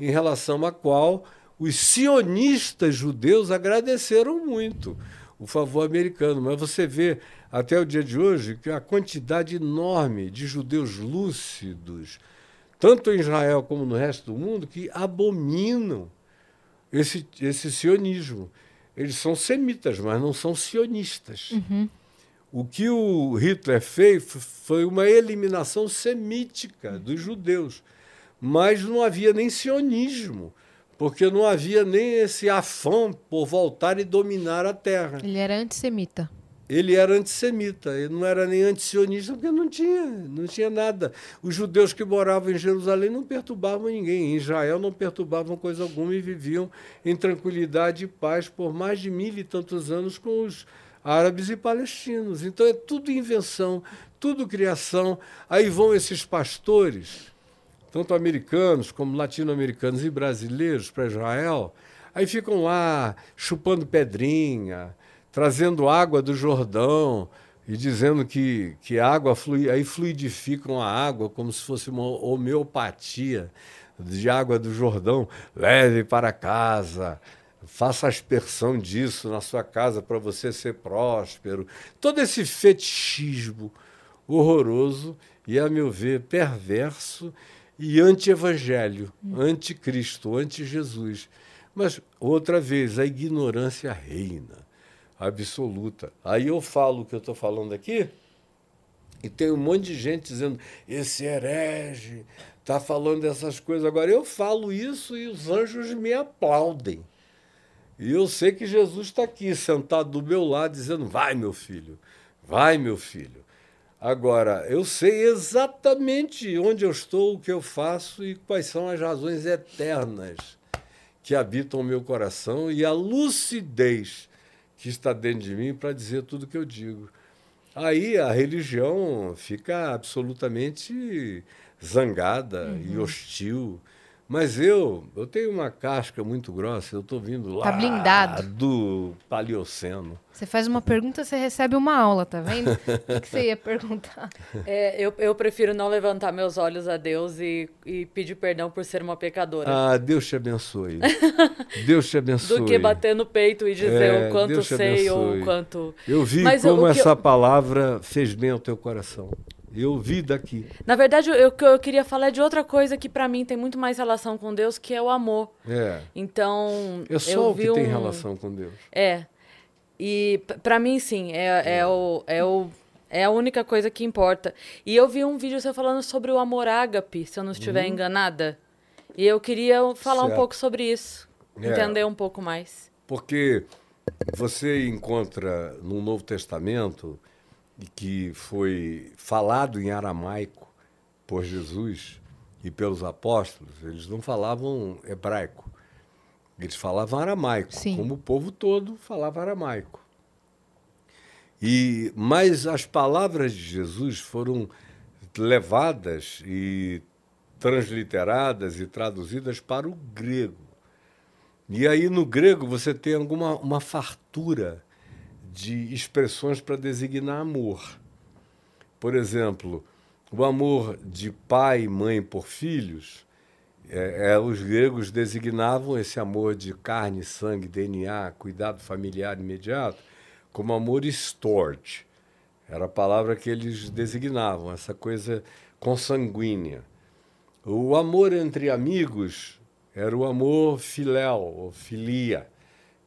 em relação à qual os sionistas judeus agradeceram muito o favor americano. Mas você vê até o dia de hoje que a quantidade enorme de judeus lúcidos, tanto em Israel como no resto do mundo, que abominam esse, esse sionismo. Eles são semitas, mas não são sionistas. Uhum. O que o Hitler fez foi uma eliminação semítica dos judeus. Mas não havia nem sionismo, porque não havia nem esse afã por voltar e dominar a terra.
Ele era antissemita
ele era antissemita, ele não era nem antisionista, porque não tinha, não tinha nada. Os judeus que moravam em Jerusalém não perturbavam ninguém, em Israel não perturbavam coisa alguma e viviam em tranquilidade e paz por mais de mil e tantos anos com os árabes e palestinos. Então é tudo invenção, tudo criação. Aí vão esses pastores, tanto americanos como latino-americanos e brasileiros, para Israel, aí ficam lá chupando pedrinha trazendo água do Jordão e dizendo que, que água flui, aí fluidificam a água como se fosse uma homeopatia de água do Jordão. Leve para casa, faça a aspersão disso na sua casa para você ser próspero. Todo esse fetichismo horroroso e, a meu ver, perverso e anti-evangelho, anti-Cristo, anti-Jesus. Mas, outra vez, a ignorância reina absoluta. Aí eu falo o que eu estou falando aqui, e tem um monte de gente dizendo: esse herege está falando dessas coisas. Agora eu falo isso e os anjos me aplaudem. E eu sei que Jesus está aqui, sentado do meu lado, dizendo: vai, meu filho, vai, meu filho. Agora, eu sei exatamente onde eu estou, o que eu faço e quais são as razões eternas que habitam o meu coração e a lucidez que está dentro de mim para dizer tudo que eu digo. Aí a religião fica absolutamente zangada uhum. e hostil. Mas eu, eu tenho uma casca muito grossa, eu estou vindo lá
tá blindado.
do Paleoceno.
Você faz uma pergunta, você recebe uma aula, tá vendo? o que você ia perguntar?
É, eu, eu prefiro não levantar meus olhos a Deus e, e pedir perdão por ser uma pecadora.
Ah, Deus te abençoe. Deus te abençoe.
Do que bater no peito e dizer é, o quanto sei ou o quanto.
Eu vi Mas como essa eu... palavra fez bem ao teu coração. Eu vi daqui.
Na verdade, eu- o que eu queria falar é de outra coisa que pra mim tem muito mais relação com Deus, que é o amor.
É.
Então,
É só
eu
o que tem
um-
relação com Deus.
É. E p- pra mim, sim, é, é, o, é, o, é a única coisa que importa. E eu vi um vídeo seu falando sobre o amor ágape, se eu não estiver enganada. E eu queria falar um
Uhum. Certo.
pouco sobre isso.
É.
Entender um pouco mais.
Porque você encontra no Novo Testamento que foi falado em aramaico por Jesus e pelos apóstolos, eles não falavam hebraico. Eles falavam aramaico,
Sim.
como o povo todo falava aramaico. E mas as palavras de Jesus foram levadas e transliteradas e traduzidas para o grego. E aí no grego você tem alguma uma fartura de expressões para designar amor. Por exemplo, o amor de pai e mãe por filhos, é, é, os gregos designavam esse amor de carne, sangue, DNA, cuidado familiar imediato, como amor storge. Era a palavra que eles designavam, essa coisa consanguínea. O amor entre amigos era o amor filéu, ou filia,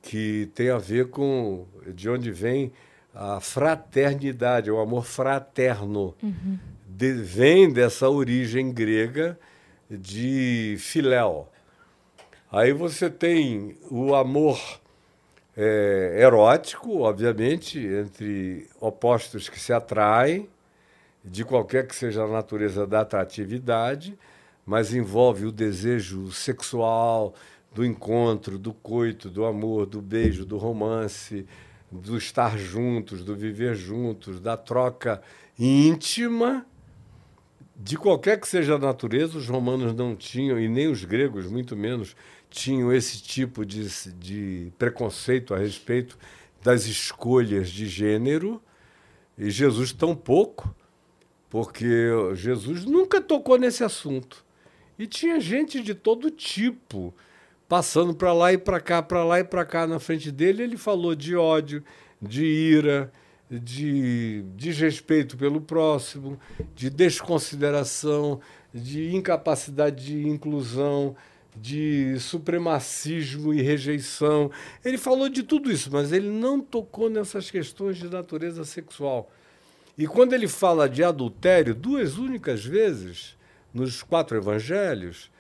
que tem a ver com de onde vem a fraternidade, o amor fraterno. De- vem dessa origem grega de filéu. Aí você tem o amor é, erótico, obviamente, entre opostos que se atraem, de qualquer que seja a natureza da atratividade, mas envolve o desejo sexual, do encontro, do coito, do amor, do beijo, do romance, do estar juntos, do viver juntos, da troca íntima de qualquer que seja a natureza, os romanos não tinham, e nem os gregos, muito menos, tinham esse tipo de, de preconceito a respeito das escolhas de gênero, e Jesus tampouco, porque Jesus nunca tocou nesse assunto. E tinha gente de todo tipo passando para lá e para cá, para lá e para cá na frente dele. Ele falou de ódio, de ira, de desrespeito pelo próximo, de desconsideração, de incapacidade de inclusão, de supremacismo e rejeição. Ele falou de tudo isso, mas ele não tocou nessas questões de natureza sexual. E quando ele fala de adultério, duas únicas vezes nos quatro evangelhos,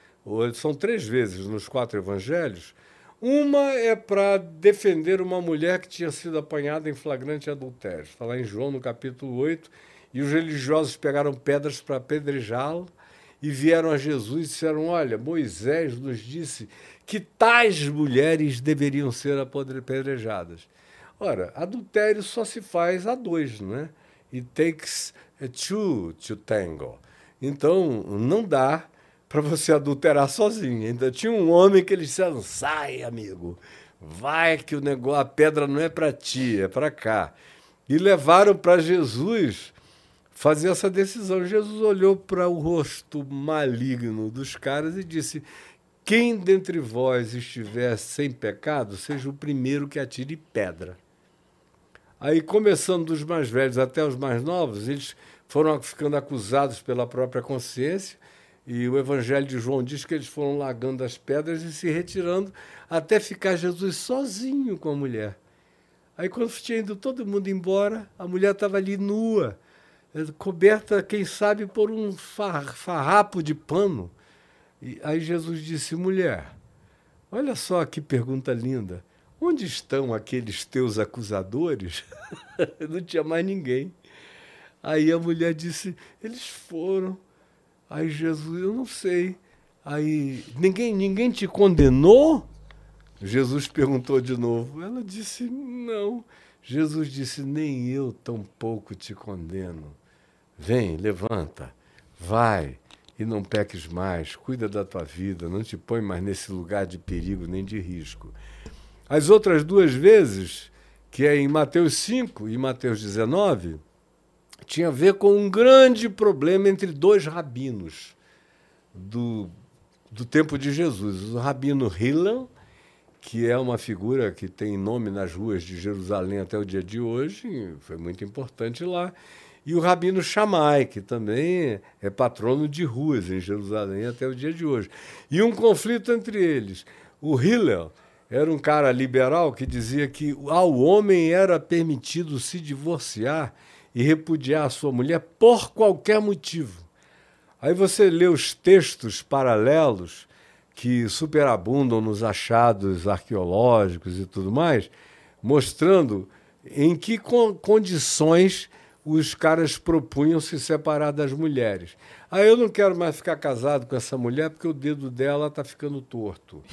são três vezes nos quatro evangelhos, uma é para defender uma mulher que tinha sido apanhada em flagrante adultério. Está lá em João, no capítulo 8, e os religiosos pegaram pedras para apedrejá-la e vieram a Jesus e disseram: Olha, Moisés nos disse que tais mulheres deveriam ser apedrejadas. Ora, adultério só se faz a dois, não é? It takes two to tango. Então, não dá para você adulterar sozinho. Ainda tinha um homem que eles disseram: sai, amigo, vai que o negócio, a pedra não é para ti, é para cá. E levaram para Jesus fazer essa decisão. Jesus olhou para o rosto maligno dos caras e disse: Quem dentre vós estiver sem pecado, seja o primeiro que atire pedra. Aí, começando dos mais velhos até os mais novos, eles foram ficando acusados pela própria consciência. E o Evangelho de João diz que eles foram largando as pedras e se retirando até ficar Jesus sozinho com a mulher. Aí, quando tinha ido todo mundo embora, a mulher estava ali nua, eh, coberta, quem sabe, por um far- farrapo de pano. E aí Jesus disse: Mulher, olha só que pergunta linda. Onde estão aqueles teus acusadores? Não tinha mais ninguém. Aí a mulher disse: Eles foram. Aí Jesus, eu não sei. Aí, ninguém, ninguém te condenou? Jesus perguntou de novo. Ela disse: Não. Jesus disse: Nem eu tampouco te condeno. Vem, levanta, vai e não peques mais. Cuida da tua vida, não te põe mais nesse lugar de perigo nem de risco. As outras duas vezes, que é em Mateus 5 e Mateus 19, tinha a ver com um grande problema entre dois rabinos do, do tempo de Jesus. O rabino Hillel, que é uma figura que tem nome nas ruas de Jerusalém até o dia de hoje, foi muito importante lá, e o Rabino Shammai, que também é patrono de ruas em Jerusalém até o dia de hoje. E um conflito entre eles. O Hillel era um cara liberal que dizia que ao homem era permitido se divorciar e repudiar a sua mulher por qualquer motivo. Aí você lê os textos paralelos que superabundam nos achados arqueológicos e tudo mais, mostrando em que condições os caras propunham se separar das mulheres. Ah, eu não quero mais ficar casado com essa mulher porque o dedo dela está ficando torto.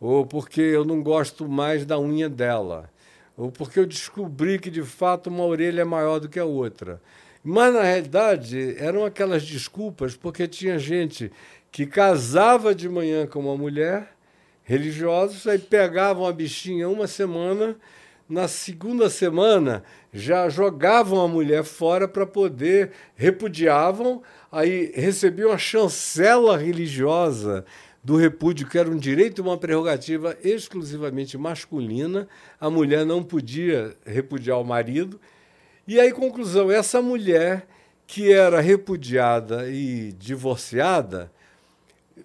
Ou porque eu não gosto mais da unha dela. Ou porque eu descobri que de fato uma orelha é maior do que a outra. Mas na realidade eram aquelas desculpas porque tinha gente que casava de manhã com uma mulher religiosa, aí pegavam a bichinha uma semana na segunda semana já jogavam a mulher fora para poder, repudiavam, aí recebiam a chancela religiosa do repúdio, que era um direito e uma prerrogativa exclusivamente masculina, a mulher não podia repudiar o marido. E aí, conclusão, essa mulher que era repudiada e divorciada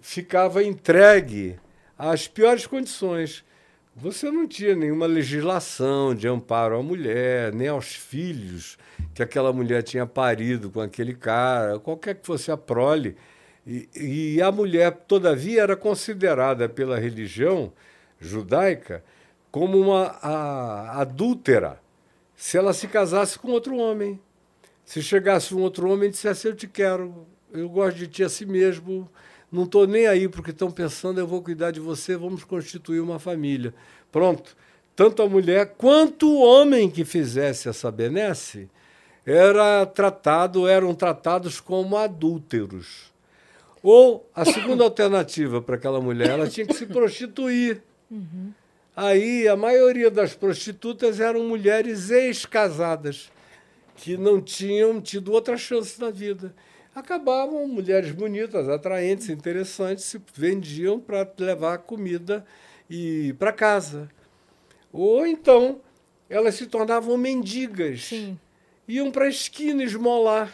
ficava entregue às piores condições você não tinha nenhuma legislação de amparo à mulher, nem aos filhos que aquela mulher tinha parido com aquele cara, qualquer que fosse a prole. E, e a mulher, todavia, era considerada pela religião judaica como uma a, adúltera se ela se casasse com outro homem. Se chegasse um outro homem e dissesse: Eu te quero, eu gosto de ti a si mesmo, não estou nem aí porque estão pensando, eu vou cuidar de você, vamos constituir uma família. Pronto. Tanto a mulher quanto o homem que fizesse essa benesse era tratado, eram tratados como adúlteros. Ou a segunda alternativa para aquela mulher, ela tinha que se prostituir. Uhum. Aí a maioria das prostitutas eram mulheres ex-casadas, que não tinham tido outra chance na vida acabavam mulheres bonitas, atraentes, interessantes, se vendiam para levar comida e para casa. Ou então elas se tornavam mendigas, Sim. iam para a esquina esmolar.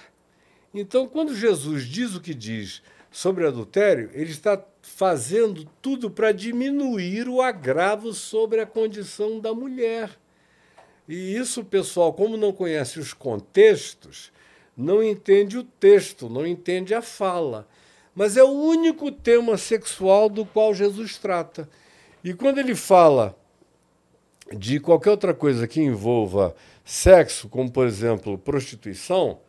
Então, quando Jesus diz o que diz sobre adultério, ele está fazendo tudo para diminuir o agravo sobre a condição da mulher. E isso, pessoal, como não conhece os contextos, não entende o texto, não entende a fala. Mas é o único tema sexual do qual Jesus trata. E quando ele fala de qualquer outra coisa que envolva sexo, como por exemplo prostituição,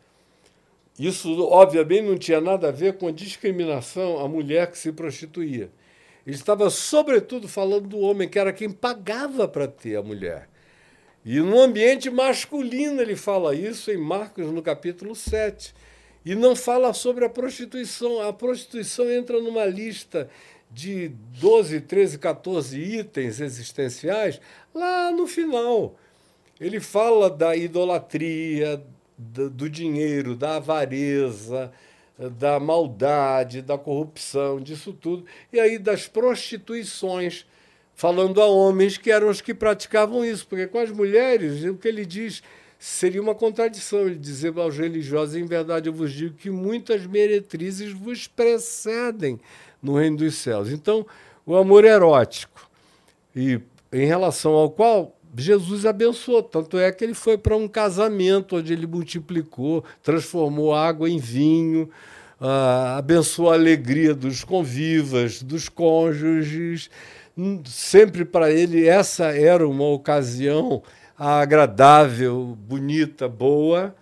isso obviamente não tinha nada a ver com a discriminação à mulher que se prostituía. Ele estava, sobretudo, falando do homem, que era quem pagava para ter a mulher. E no ambiente masculino ele fala isso em Marcos, no capítulo 7. E não fala sobre a prostituição. A prostituição entra numa lista de 12, 13, 14 itens existenciais lá no final. Ele fala da idolatria, do dinheiro, da avareza, da maldade, da corrupção, disso tudo. E aí das prostituições falando a homens que eram os que praticavam isso, porque com as mulheres, o que ele diz seria uma contradição. Ele dizer aos religiosos: em verdade eu vos digo que muitas meretrizes vos precedem no reino dos céus. Então, o amor erótico, e em relação ao qual Jesus abençoou, tanto é que ele foi para um casamento onde ele multiplicou, transformou água em vinho, uh, abençoou a alegria dos convivas, dos cônjuges. Sempre para ele essa era uma ocasião agradável, bonita, boa.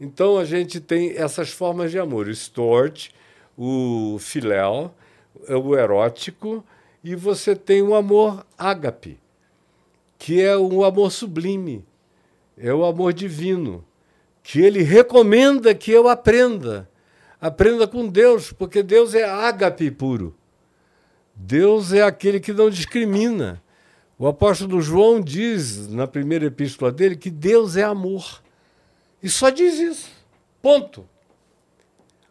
Então a gente tem essas formas de amor: o stort, o filéu, o erótico, e você tem o amor ágape, que é o amor sublime, é o amor divino, que ele recomenda que eu aprenda. Aprenda com Deus, porque Deus é ágape puro. Deus é aquele que não discrimina. O apóstolo João diz na primeira epístola dele que Deus é amor. E só diz isso. Ponto.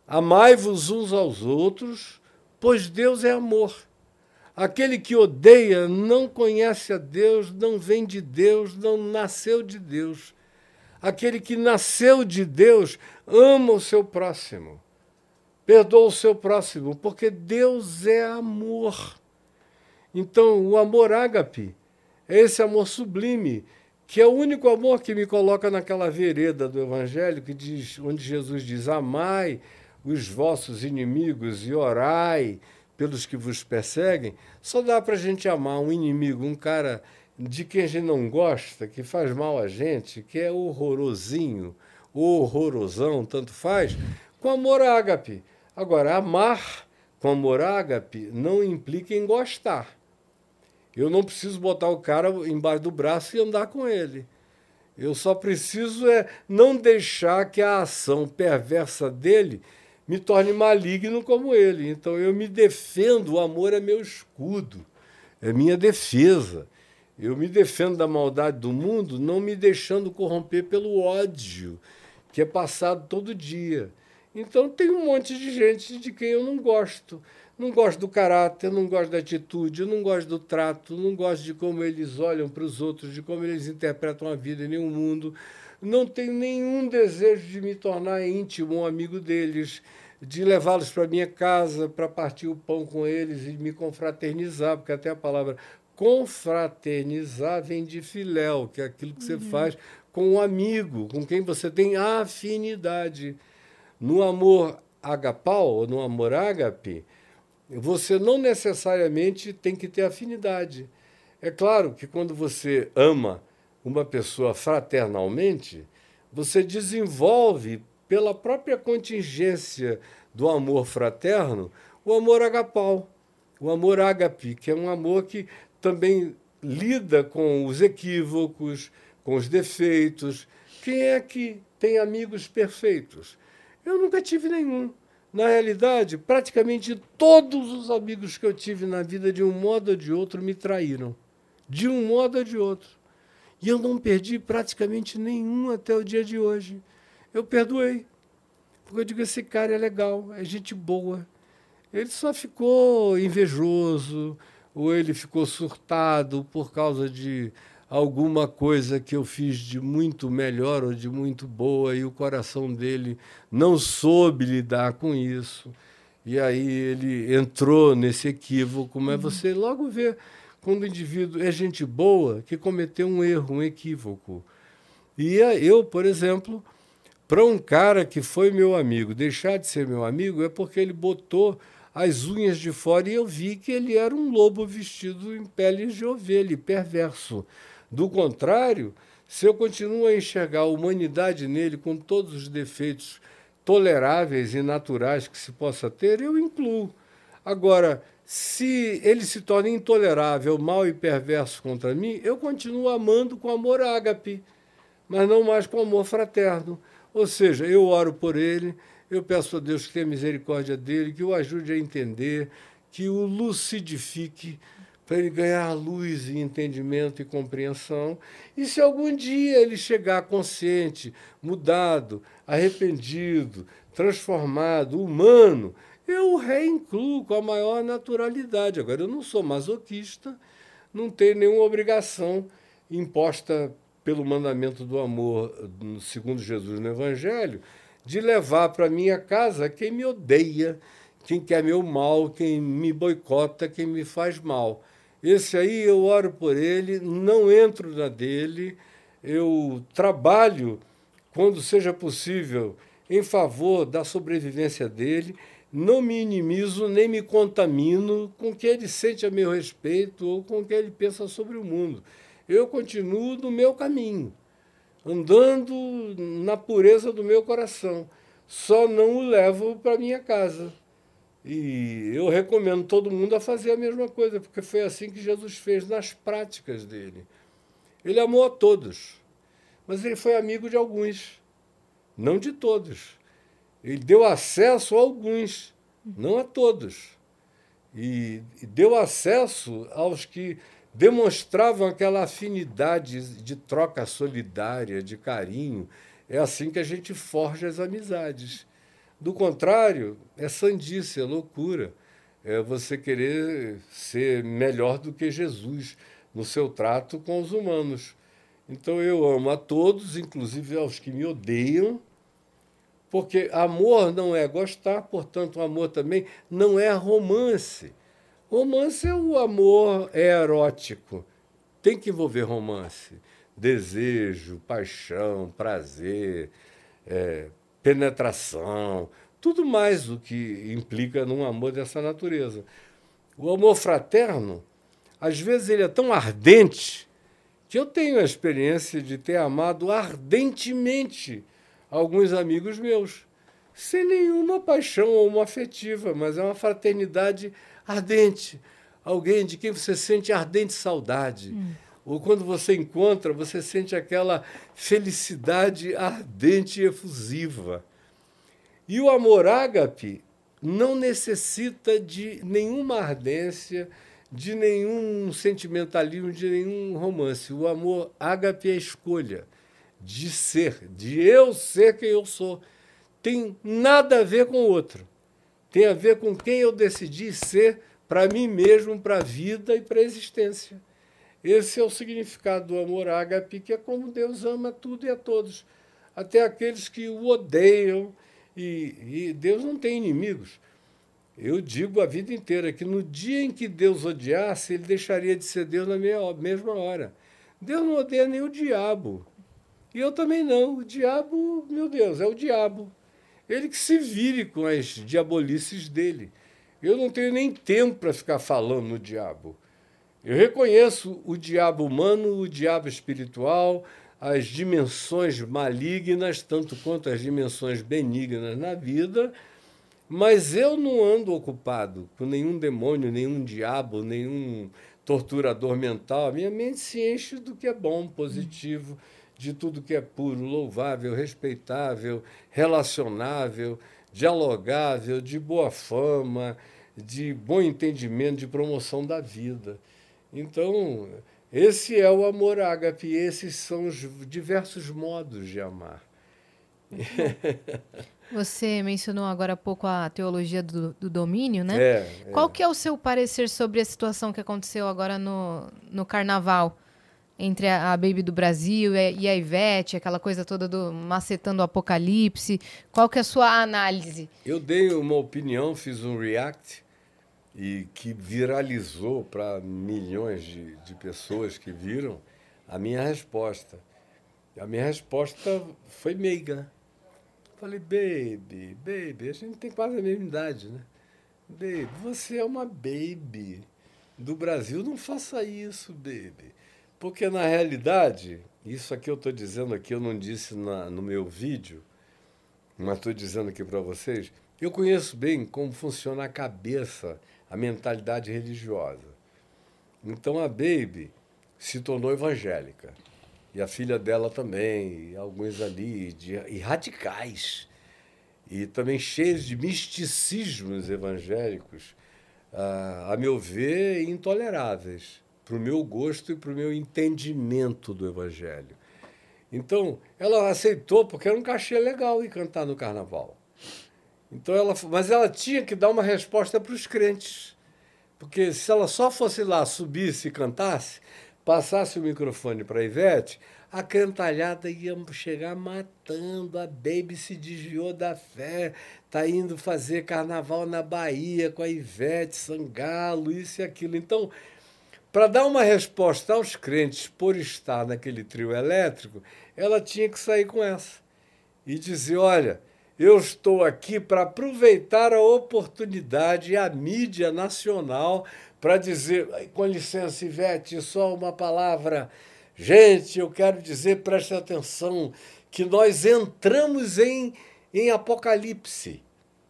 Amai-vos uns aos outros, pois Deus é amor. Aquele que odeia não conhece a Deus, não vem de Deus, não nasceu de Deus. Aquele que nasceu de Deus ama o seu próximo. Perdoa o seu próximo, porque Deus é amor. Então, o amor ágape é esse amor sublime, que é o único amor que me coloca naquela vereda do Evangelho, que diz, onde Jesus diz: Amai os vossos inimigos e orai pelos que vos perseguem. Só dá para a gente amar um inimigo, um cara de quem a gente não gosta, que faz mal a gente, que é horrorosinho, horrorosão, tanto faz, com amor ágape. Agora, amar com amor ágape não implica em gostar. Eu não preciso botar o cara embaixo do braço e andar com ele. Eu só preciso é não deixar que a ação perversa dele me torne maligno como ele. Então eu me defendo, o amor é meu escudo, é minha defesa. Eu me defendo da maldade do mundo, não me deixando corromper pelo ódio, que é passado todo dia. Então tem um monte de gente de quem eu não gosto. Não gosto do caráter, não gosto da atitude, não gosto do trato, não gosto de como eles olham para os outros, de como eles interpretam a vida e nem o mundo. Não tenho nenhum desejo de me tornar íntimo, um amigo deles, de levá-los para minha casa, para partir o pão com eles e me confraternizar, porque até a palavra confraternizar vem de filéu, que é aquilo que uhum. você faz com um amigo, com quem você tem afinidade. No amor agapau, ou no amor ágape, você não necessariamente tem que ter afinidade. É claro que quando você ama uma pessoa fraternalmente, você desenvolve, pela própria contingência do amor fraterno, o amor agapau, o amor ágape, que é um amor que também lida com os equívocos, com os defeitos. Quem é que tem amigos perfeitos? Eu nunca tive nenhum. Na realidade, praticamente todos os amigos que eu tive na vida, de um modo ou de outro, me traíram. De um modo ou de outro. E eu não perdi praticamente nenhum até o dia de hoje. Eu perdoei. Porque eu digo: esse cara é legal, é gente boa. Ele só ficou invejoso, ou ele ficou surtado por causa de alguma coisa que eu fiz de muito melhor ou de muito boa e o coração dele não soube lidar com isso. E aí ele entrou nesse equívoco, mas uhum. você logo vê quando o indivíduo é gente boa que cometeu um erro, um equívoco. E eu, por exemplo, para um cara que foi meu amigo, deixar de ser meu amigo é porque ele botou as unhas de fora e eu vi que ele era um lobo vestido em peles de ovelha, perverso. Do contrário, se eu continuo a enxergar a humanidade nele com todos os defeitos toleráveis e naturais que se possa ter, eu incluo. Agora, se ele se torna intolerável, mau e perverso contra mim, eu continuo amando com amor ágape, mas não mais com amor fraterno. Ou seja, eu oro por ele, eu peço a Deus que tenha misericórdia dele, que o ajude a entender, que o lucidifique para ele ganhar luz e entendimento e compreensão. E se algum dia ele chegar consciente, mudado, arrependido, transformado, humano, eu reincluo com a maior naturalidade. Agora, eu não sou masoquista, não tenho nenhuma obrigação imposta pelo mandamento do amor, segundo Jesus no Evangelho, de levar para minha casa quem me odeia, quem quer meu mal, quem me boicota, quem me faz mal. Esse aí eu oro por ele, não entro na dele, eu trabalho, quando seja possível, em favor da sobrevivência dele, não me inimizo nem me contamino com o que ele sente a meu respeito ou com o que ele pensa sobre o mundo. Eu continuo no meu caminho andando na pureza do meu coração. Só não o levo para minha casa. E eu recomendo todo mundo a fazer a mesma coisa, porque foi assim que Jesus fez nas práticas dele. Ele amou a todos, mas ele foi amigo de alguns, não de todos. Ele deu acesso a alguns, não a todos. E, deu acesso aos que demonstravam aquela afinidade de troca solidária, de carinho. É assim que a gente forja as amizades. Do contrário, é sandice, é loucura. É você querer ser melhor do que Jesus no seu trato com os humanos. Então eu amo a todos, inclusive aos que me odeiam, porque amor não é gostar, portanto, amor também não é romance. Romance é o amor erótico. Tem que envolver romance. Desejo, paixão, prazer, é, penetração, tudo mais o que implica num amor dessa natureza. O amor fraterno, às vezes, ele é tão ardente que eu tenho a experiência de ter amado ardentemente alguns amigos meus, sem nenhuma paixão ou uma afetiva, mas é uma fraternidade ardente. Alguém de quem você sente ardente saudade. Hum. Ou quando você encontra, você sente aquela felicidade ardente e efusiva. E o amor ágape não necessita de nenhuma ardência, de nenhum sentimentalismo, de nenhum romance. O amor ágape é escolha de ser, de eu ser quem eu sou. Tem nada a ver com o outro. Tem a ver com quem eu decidi ser para mim mesmo, para a vida e para a existência. Esse é o significado do amor ágape, que é como Deus ama tudo e a todos, até aqueles que o odeiam. E, e Deus não tem inimigos. Eu digo a vida inteira que no dia em que Deus odiasse, ele deixaria de ser Deus na mesma hora. Deus não odeia nem o diabo. E eu também não. O diabo, meu Deus, é o diabo. Ele que se vire com as diabolices dele. Eu não tenho nem tempo para ficar falando no diabo. Eu reconheço o diabo humano, o diabo espiritual, as dimensões malignas, tanto quanto as dimensões benignas na vida, mas eu não ando ocupado com nenhum demônio, nenhum diabo, nenhum torturador mental. A minha mente se enche do que é bom, positivo de tudo que é puro, louvável, respeitável, relacionável, dialogável, de boa fama, de bom entendimento, de promoção da vida. Então, esse é o amor ágape, esses são os diversos modos de amar.
Você mencionou agora há pouco a teologia do, do domínio, né?
É,
Qual
é.
que é o seu parecer sobre a situação que aconteceu agora no, no Carnaval? Entre a, Baby do Brasil e a Ivete, aquela coisa toda do macetando o apocalipse. Qual que é a sua análise?
Eu dei uma opinião, fiz um react e que viralizou para milhões de, de pessoas que viram a minha resposta. A minha resposta foi meiga. Falei, baby, baby, a gente tem quase a mesma idade, né? Baby, você é uma baby do Brasil, não faça isso, baby. Porque, na realidade, isso aqui eu estou dizendo aqui, eu não disse na, no meu vídeo, mas estou dizendo aqui para vocês, eu conheço bem como funciona a cabeça, a mentalidade religiosa. Então a Baby se tornou evangélica. E a filha dela também, e alguns ali, de, e radicais. E também cheios de misticismos evangélicos, a, a meu ver, intoleráveis para o meu gosto e para o meu entendimento do Evangelho. Então, ela aceitou porque era um cachê legal ir cantar no carnaval. Então ela, mas ela tinha que dar uma resposta para os crentes. Porque se ela só fosse lá, subisse e cantasse, passasse o microfone para a Ivete, a cantalhada ia chegar matando. A Baby se desviou da fé, está indo fazer carnaval na Bahia com a Ivete Sangalo, isso e aquilo. Então, para dar uma resposta aos crentes por estar naquele trio elétrico, ela tinha que sair com essa e dizer: olha, eu estou aqui para aproveitar a oportunidade e a mídia nacional para dizer, com licença, Ivete, só uma palavra. Gente, eu quero dizer, preste atenção, que nós entramos em, em Apocalipse.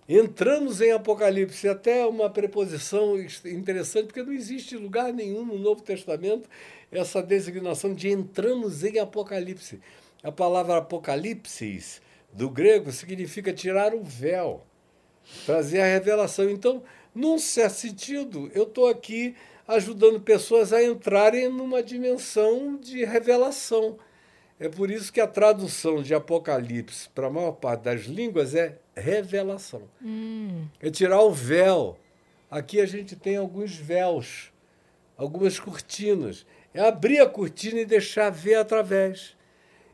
Entramos em Apocalipse, até uma preposição interessante, porque não existe lugar nenhum no Novo Testamento essa designação de entramos em Apocalipse. A palavra Apocalipsis, do grego, significa tirar o véu, trazer a revelação. Então, num certo sentido, eu estou aqui ajudando pessoas a entrarem numa dimensão de revelação. É por isso que a tradução de Apocalipse para a maior parte das línguas é revelação. Hum. É tirar o véu. Aqui a gente tem alguns véus, algumas cortinas. É abrir a cortina e deixar ver através.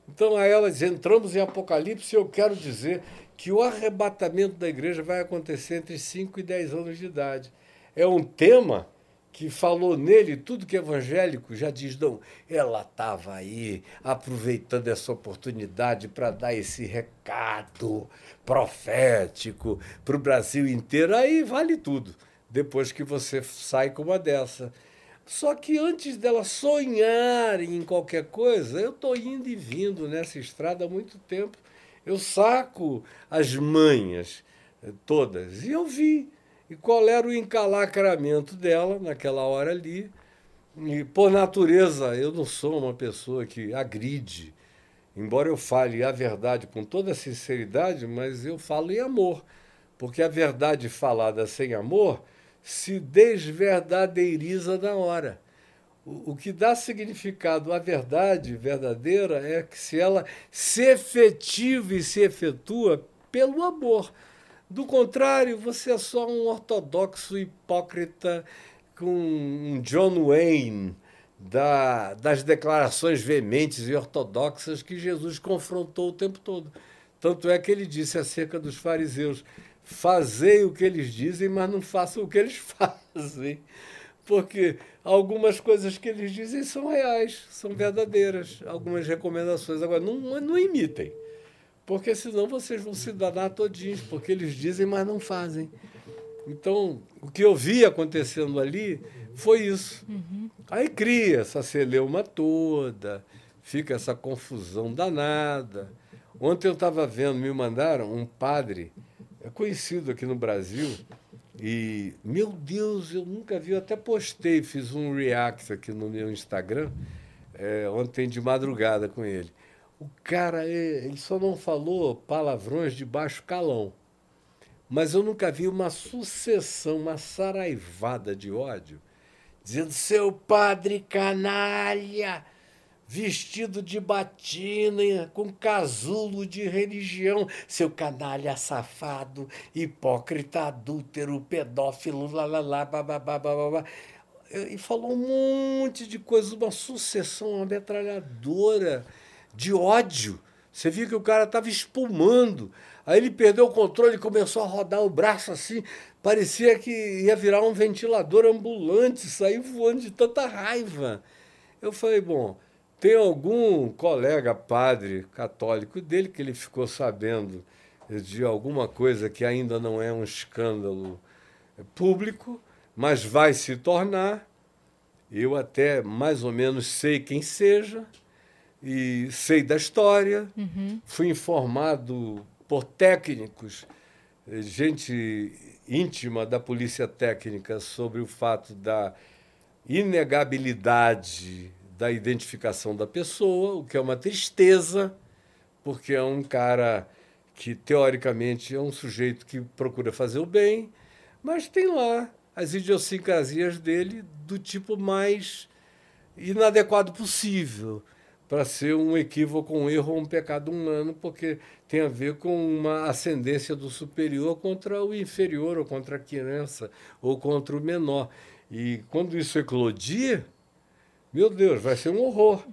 Então, a elas entramos em Apocalipse e eu quero dizer que o arrebatamento da igreja vai acontecer entre 5 e 10 anos de idade. É um tema que falou nele tudo que é evangélico já diz, não, ela estava aí aproveitando essa oportunidade para dar esse recado profético para o Brasil inteiro. Aí vale tudo, depois que você sai com uma dessa. Só que antes dela sonhar em qualquer coisa, eu estou indo e vindo nessa estrada há muito tempo. Eu saco as manhas todas. E eu vi e qual era o encalacramento dela naquela hora ali. E, por natureza, eu não sou uma pessoa que agride, embora eu fale a verdade com toda sinceridade, mas eu falo em amor, porque a verdade falada sem amor se desverdadeiriza na hora. O, que dá significado à verdade verdadeira é que se ela se efetiva e se efetua pelo amor. Do contrário, você é só um ortodoxo hipócrita com um John Wayne da, das declarações veementes e ortodoxas que Jesus confrontou o tempo todo. Tanto é que ele disse acerca dos fariseus: fazei o que eles dizem, mas não façam o que eles fazem. Porque algumas coisas que eles dizem são reais, são verdadeiras, algumas recomendações. Agora, não, não imitem porque senão vocês vão se danar todinhos, porque eles dizem, mas não fazem. Então, o que eu vi acontecendo ali foi isso. Uhum. Aí cria essa celeuma toda, fica essa confusão danada. Ontem eu estava vendo, me mandaram um padre, é conhecido aqui no Brasil, e, meu Deus, eu nunca vi, eu até postei, fiz um react aqui no meu Instagram, é, ontem de madrugada com ele. O cara, é, ele só não falou palavrões de baixo calão. Mas eu nunca vi uma sucessão, uma saraivada de ódio, dizendo: seu padre canalha, vestido de batina, com casulo de religião, seu canalha safado, hipócrita, adúltero, pedófilo, lá, lá, lá, babá, babá. E falou um monte de coisas, uma sucessão, uma metralhadora de ódio. Você viu que o cara estava espumando. Aí ele perdeu o controle e começou a rodar o braço assim. Parecia que ia virar um ventilador ambulante, saiu voando de tanta raiva. Eu falei, bom, tem algum colega padre católico dele que ele ficou sabendo de alguma coisa que ainda não é um escândalo público, mas vai se tornar. Eu até mais ou menos sei quem seja e sei da história, uhum. fui informado por técnicos, eh, gente íntima da polícia técnica sobre o fato da inegabilidade da identificação da pessoa, o que é uma tristeza, porque é um cara que teoricamente é um sujeito que procura fazer o bem, mas tem lá as idiosincrasias dele do tipo mais inadequado possível para ser um equívoco, um erro um pecado humano, porque tem a ver com uma ascendência do superior contra o inferior, ou contra a criança, ou contra o menor. E quando isso eclodir, meu Deus, vai ser um horror.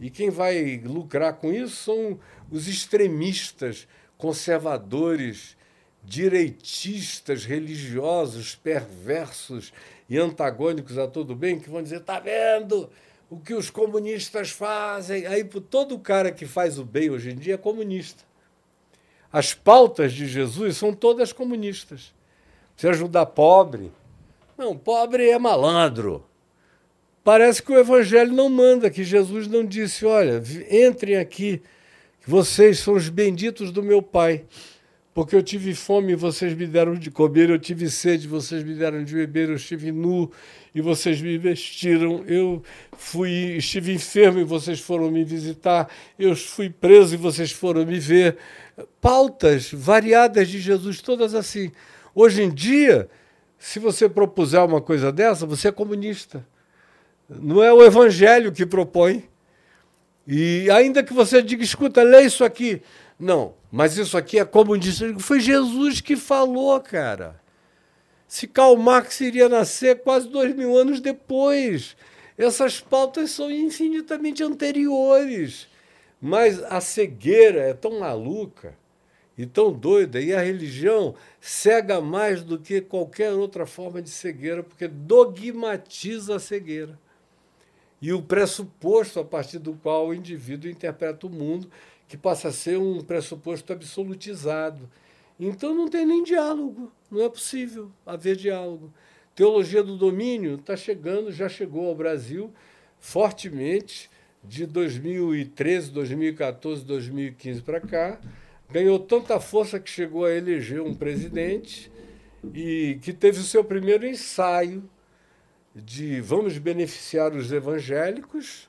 E quem vai lucrar com isso são os extremistas, conservadores, direitistas, religiosos, perversos e antagônicos a todo bem, que vão dizer: está vendo? O que os comunistas fazem. Aí todo cara que faz o bem hoje em dia é comunista. As pautas de Jesus são todas comunistas. Você ajudar pobre. Não, pobre é malandro. Parece que o evangelho não manda, que Jesus não disse: olha, entrem aqui, vocês são os benditos do meu Pai porque eu tive fome e vocês me deram de comer, eu tive sede, vocês me deram de beber, eu estive nu e vocês me vestiram, eu fui, estive enfermo e vocês foram me visitar, eu fui preso e vocês foram me ver. Pautas variadas de Jesus, todas assim. Hoje em dia, se você propuser uma coisa dessa, você é comunista. Não é o evangelho que propõe. E ainda que você diga, escuta, lê isso aqui. Não, mas isso aqui é comunista. Foi Jesus que falou, cara. Se Karl Marx iria nascer quase dois mil anos depois. Essas pautas são infinitamente anteriores. Mas a cegueira é tão maluca e tão doida, e a religião cega mais do que qualquer outra forma de cegueira, porque dogmatiza a cegueira. E o pressuposto a partir do qual o indivíduo interpreta o mundo, que passa a ser um pressuposto absolutizado. Então não tem nem diálogo, não é possível haver diálogo. Teologia do domínio está chegando, já chegou ao Brasil fortemente de 2013, 2014, 2015 para cá ganhou tanta força que chegou a eleger um presidente e que teve o seu primeiro ensaio de vamos beneficiar os evangélicos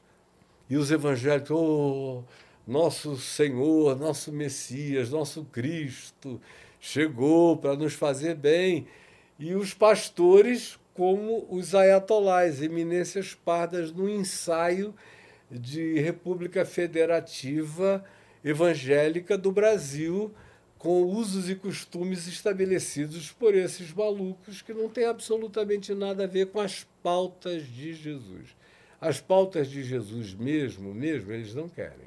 e os evangélicos, oh, nosso Senhor, nosso Messias, nosso Cristo chegou para nos fazer bem. E os pastores, como os ayatolás, eminências pardas, no ensaio de República Federativa evangélica do Brasil, com usos e costumes estabelecidos por esses malucos que não tem absolutamente nada a ver com as pautas de Jesus. As pautas de Jesus mesmo, mesmo, eles não querem.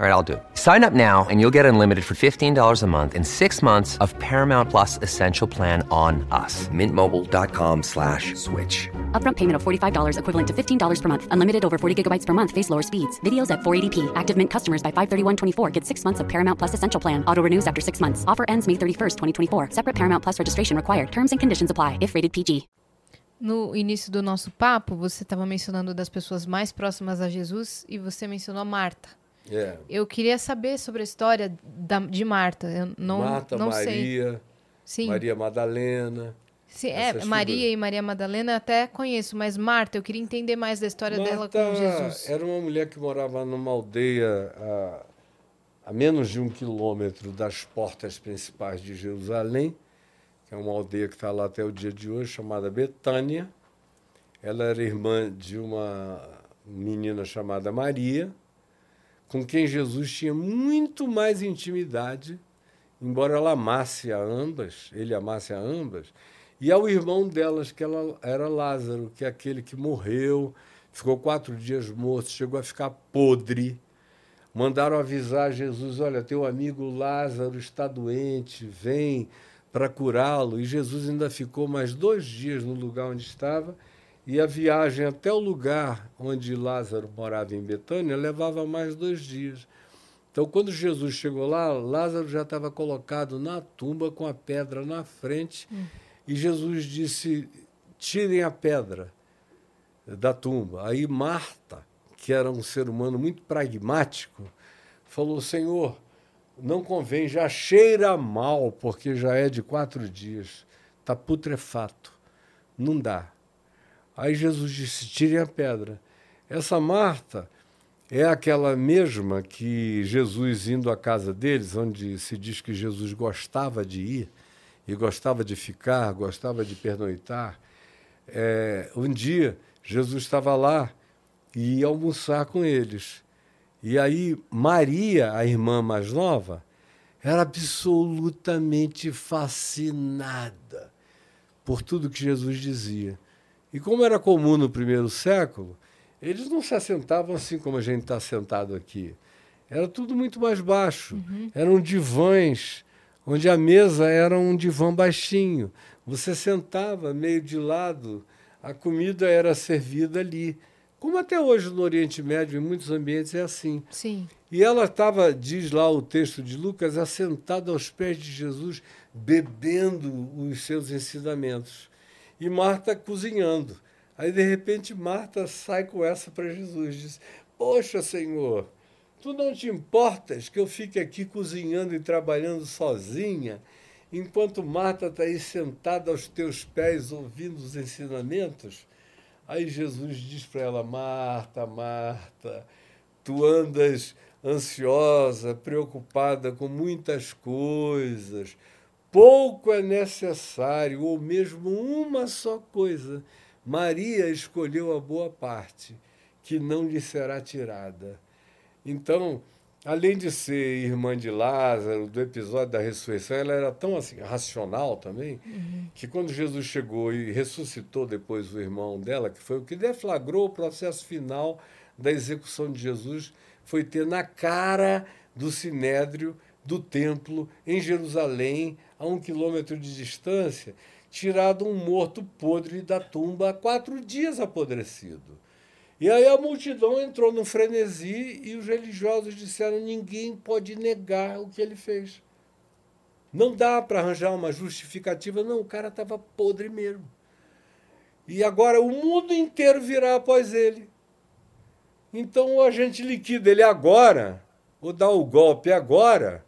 All right, I'll do it. Sign up now and you'll get unlimited for $15 a month in six months of Paramount Plus Essential Plan on us. Mintmobile.com slash switch.
Upfront payment of $45 equivalent to $15 per month. Unlimited over 40 gigabytes per month. Face lower speeds. Videos at 480p. Active Mint customers by 531.24 get six months of Paramount Plus Essential Plan. Auto renews after six months. Offer ends May 31st, 2024. Separate Paramount Plus registration required. Terms and conditions apply if rated PG.
No início do nosso papo, você estava mencionando das pessoas mais próximas a Jesus e você mencionou a Marta.
É.
Eu queria saber sobre a história da, de Marta. Eu não,
Marta,
não sei.
Maria,
Sim.
Maria Madalena.
Sim, é, Maria
figuras.
e Maria Madalena até conheço, mas Marta, eu queria entender mais da história dela
Marta
com Jesus.
era uma mulher que morava numa aldeia a, a menos de um quilômetro das portas principais de Jerusalém, que é uma aldeia que está lá até o dia de hoje, chamada Betânia. Ela era irmã de uma menina chamada Maria, com quem Jesus tinha muito mais intimidade, embora ela amasse a ambas, ele amasse a ambas, e ao irmão delas, que ela era Lázaro, que é aquele que morreu, ficou quatro dias morto, chegou a ficar podre. Mandaram avisar Jesus: olha, teu amigo Lázaro está doente, vem para curá-lo. E Jesus ainda ficou mais dois dias no lugar onde estava. E a viagem até o lugar onde Lázaro morava em Betânia levava mais dois dias. Então, quando Jesus chegou lá, Lázaro já estava colocado na tumba com a pedra na frente. E Jesus disse: tirem a pedra da tumba. Aí Marta, que era um ser humano muito pragmático, falou: Senhor, não convém, já cheira mal, porque já é de quatro dias, está putrefato, não dá. Aí Jesus disse: tirem a pedra. Essa Marta é aquela mesma que Jesus, indo à casa deles, onde se diz que Jesus gostava de ir, e gostava de ficar, gostava de pernoitar. É, um dia, Jesus estava lá e ia almoçar com eles. E aí, Maria, a irmã mais nova, era absolutamente fascinada por tudo que Jesus dizia. E como era comum no primeiro século, eles não se assentavam assim como a gente está sentado aqui. Era tudo muito mais baixo. Eram divãs, onde a mesa era um divã baixinho. Você sentava meio de lado, a comida era servida ali. Como até hoje no Oriente Médio, em muitos ambientes, é assim.
Sim.
E ela estava, diz lá o texto de Lucas, assentada aos pés de Jesus, bebendo os seus ensinamentos. E Marta cozinhando. Aí, de repente, Marta sai com essa para Jesus. Diz: Poxa, Senhor, tu não te importas que eu fique aqui cozinhando e trabalhando sozinha, enquanto Marta está aí sentada aos teus pés ouvindo os ensinamentos? Aí Jesus diz para ela: Marta, Marta, tu andas ansiosa, preocupada com muitas coisas. Pouco é necessário, ou mesmo uma só coisa. Maria escolheu a boa parte, que não lhe será tirada. Então, além de ser irmã de Lázaro, do episódio da ressurreição, ela era tão assim, racional também, uhum. que quando Jesus chegou e ressuscitou depois o irmão dela, que foi o que deflagrou o processo final da execução de Jesus, foi ter na cara do sinédrio do templo em Jerusalém, a um quilômetro de distância, tirado um morto podre da tumba há quatro dias apodrecido. E aí a multidão entrou no frenesi e os religiosos disseram: ninguém pode negar o que ele fez. Não dá para arranjar uma justificativa, não, o cara estava podre mesmo. E agora o mundo inteiro virá após ele. Então ou a gente liquida ele agora, ou dá o golpe agora,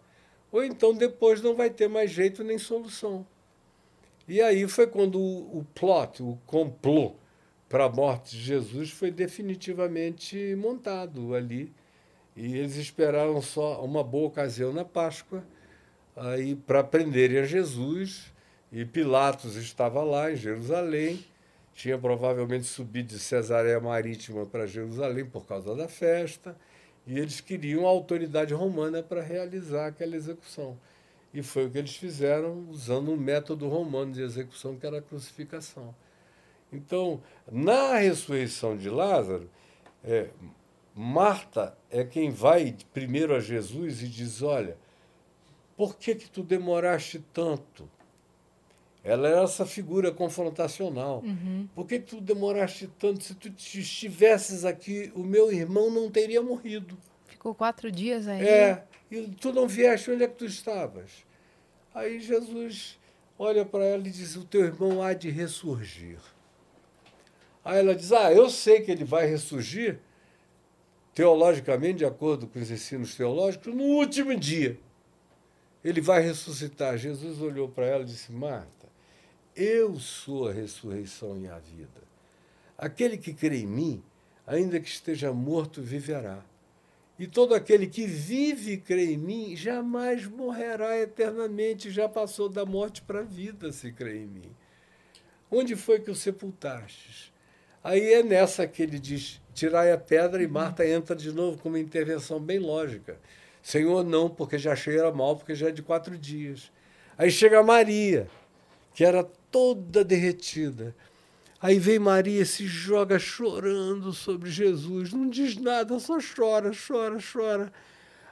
ou então depois não vai ter mais jeito nem solução. E aí foi quando o, o plot, o complô, para a morte de Jesus foi definitivamente montado ali. E eles esperaram só uma boa ocasião na Páscoa aí para prenderem a Jesus. E Pilatos estava lá em Jerusalém, tinha provavelmente subido de Cesareia Marítima para Jerusalém por causa da festa, e eles queriam a autoridade romana para realizar aquela execução. E foi o que eles fizeram usando um método romano de execução que era a crucificação. Então, na ressurreição de Lázaro, é, Marta é quem vai primeiro a Jesus e diz: Olha, por que, que tu demoraste tanto? Ela era essa figura confrontacional. Uhum. Por que, que tu demoraste tanto? Se tu estivesses aqui, o meu irmão não teria morrido.
Ficou quatro dias aí.
É, e tu não vieste, onde é que tu estavas? Aí Jesus olha para ela e diz: O teu irmão há de ressurgir. Aí ela diz: Ah, eu sei que ele vai ressurgir, teologicamente, de acordo com os ensinos teológicos, no último dia. Ele vai ressuscitar. Jesus olhou para ela e disse: Marta, eu sou a ressurreição e a vida. Aquele que crê em mim, ainda que esteja morto, viverá. E todo aquele que vive e crê em mim jamais morrerá eternamente, já passou da morte para a vida se crê em mim. Onde foi que o sepultastes? Aí é nessa que ele diz: tirai a pedra, e Marta entra de novo com uma intervenção bem lógica. Senhor, não, porque já cheira mal, porque já é de quatro dias. Aí chega Maria, que era toda derretida. Aí vem Maria, se joga chorando sobre Jesus, não diz nada, só chora, chora, chora.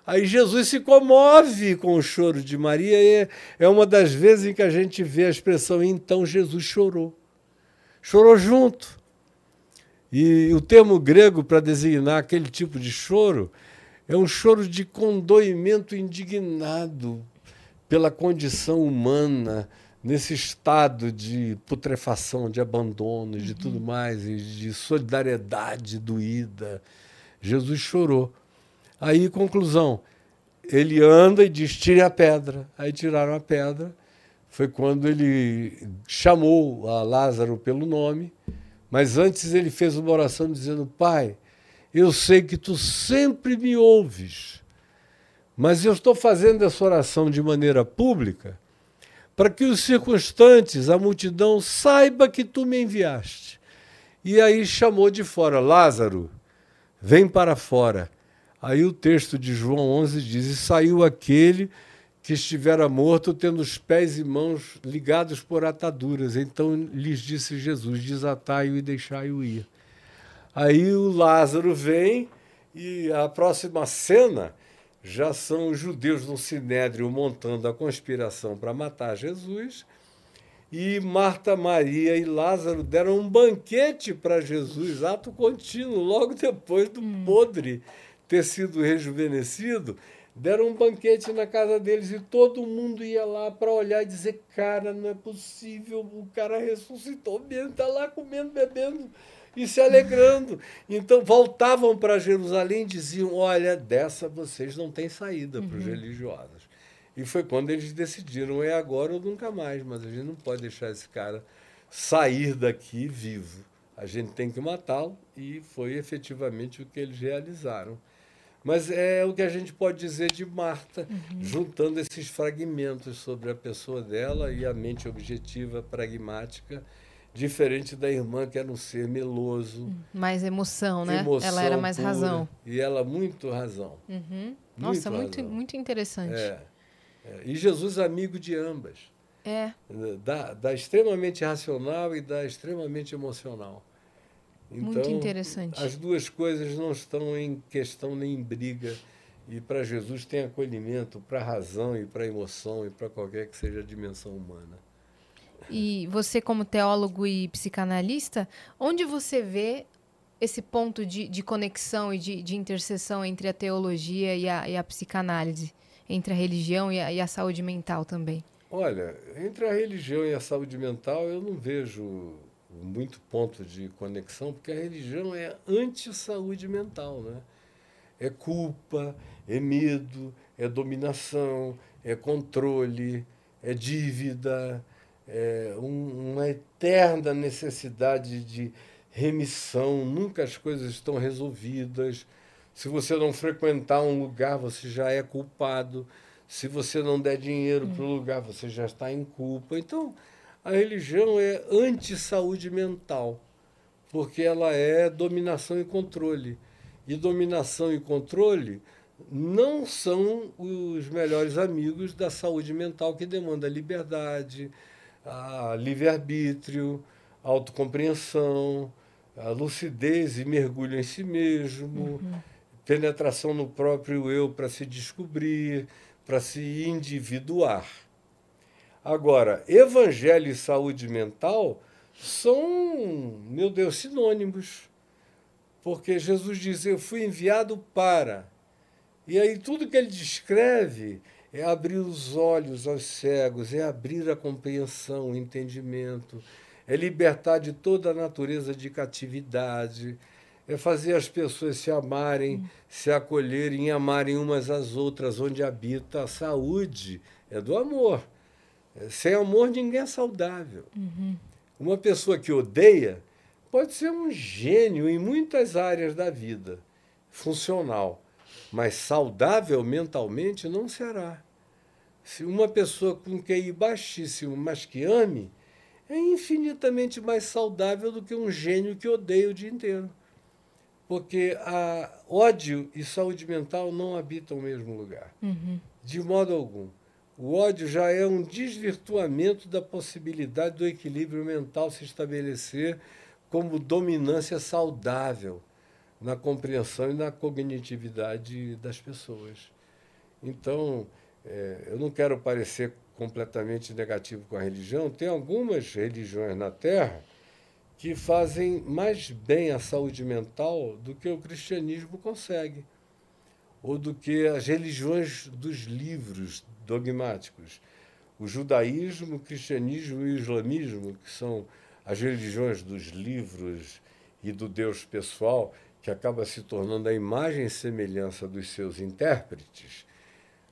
Aí Jesus se comove com o choro de Maria, é uma das vezes em que a gente vê a expressão então Jesus chorou. Chorou junto. E o termo grego para designar aquele tipo de choro é um choro de condoimento indignado pela condição humana nesse estado de putrefação, de abandono, de tudo uhum. mais, e de solidariedade doída. Jesus chorou. Aí, conclusão, ele anda e diz: tire a pedra. Aí tiraram a pedra. Foi quando ele chamou a Lázaro pelo nome mas antes ele fez uma oração dizendo: Pai, eu sei que tu sempre me ouves, mas eu estou fazendo essa oração de maneira pública para que os circunstantes, a multidão, saiba que tu me enviaste. E aí chamou de fora: Lázaro, vem para fora. Aí o texto de João 11 diz: E saiu aquele que estivera morto, tendo os pés e mãos ligados por ataduras. Então lhes disse Jesus: Desatai-o e deixai-o ir. Aí o Lázaro vem e a próxima cena já são os judeus no Sinédrio montando a conspiração para matar Jesus. E Marta, Maria e Lázaro deram um banquete para Jesus, ato contínuo, logo depois do podre ter sido rejuvenescido deram um banquete na casa deles e todo mundo ia lá para olhar e dizer: Cara, não é possível, o cara ressuscitou mesmo, está lá comendo, bebendo e se alegrando. Então voltavam para Jerusalém e diziam: Olha, dessa vocês não têm saída para os uhum. religiosos. E foi quando eles decidiram: é agora ou nunca mais, mas a gente não pode deixar esse cara sair daqui vivo. A gente tem que matá-lo, e foi efetivamente o que eles realizaram. Mas é o que a gente pode dizer de Marta, uhum. juntando esses fragmentos sobre a pessoa dela e a mente objetiva, pragmática, diferente da irmã, que era um ser meloso.
Mais emoção, né? Emoção ela era mais pura, razão.
E ela, muito razão. Uhum.
Nossa,
muito,
muito, muito interessante.
É, é. E Jesus amigo de ambas.
É.
Da, da extremamente racional e da extremamente emocional. Então,
Muito interessante.
As duas coisas não estão em questão nem em briga. E para Jesus tem acolhimento para a razão e para a emoção e para qualquer que seja a dimensão humana.
E você, como teólogo e psicanalista, onde você vê esse ponto de, de conexão e de, de, interseção entre a teologia e a, e a psicanálise, entre a religião e a, e a, saúde mental também?
Olha, entre a religião e a saúde mental eu não vejo muito ponto de conexão, porque a religião é anti-saúde mental, né? É culpa, é medo, é dominação, é controle, é dívida, é um, uma eterna necessidade de remissão, nunca as coisas estão resolvidas. Se você não frequentar um lugar, você já é culpado. Se você não der dinheiro para o lugar, você já está em culpa. Então, a religião é anti-saúde mental, porque ela é dominação e controle. E dominação e controle não são os melhores amigos da saúde mental que demanda liberdade, livre-arbítrio, autocompreensão, a lucidez e mergulho em si mesmo, uhum. penetração no próprio eu para se descobrir, para se individuar. Agora, evangelho e saúde mental são, meu Deus, sinônimos. Porque Jesus diz: Eu fui enviado para. E aí tudo que ele descreve é abrir os olhos aos cegos, é abrir a compreensão, o entendimento, é libertar de toda a natureza de catividade, é fazer as pessoas se amarem, uhum. se acolherem e amarem umas às outras, onde habita a saúde, é do amor. É, sem amor, ninguém é saudável.
Uhum.
Uma pessoa que odeia pode ser um gênio em muitas áreas da vida, funcional, mas saudável mentalmente não será. Se uma pessoa com QI baixíssimo, mas que ame, é infinitamente mais saudável do que um gênio que odeia o dia inteiro. Porque a ódio e saúde mental não habitam o mesmo lugar,
uhum.
de modo algum. O ódio já é um desvirtuamento da possibilidade do equilíbrio mental se estabelecer como dominância saudável na compreensão e na cognitividade das pessoas. Então, é, eu não quero parecer completamente negativo com a religião, tem algumas religiões na Terra que fazem mais bem à saúde mental do que o cristianismo consegue, ou do que as religiões dos livros dogmáticos. O judaísmo, o cristianismo e o islamismo, que são as religiões dos livros e do Deus pessoal, que acaba se tornando a imagem e semelhança dos seus intérpretes,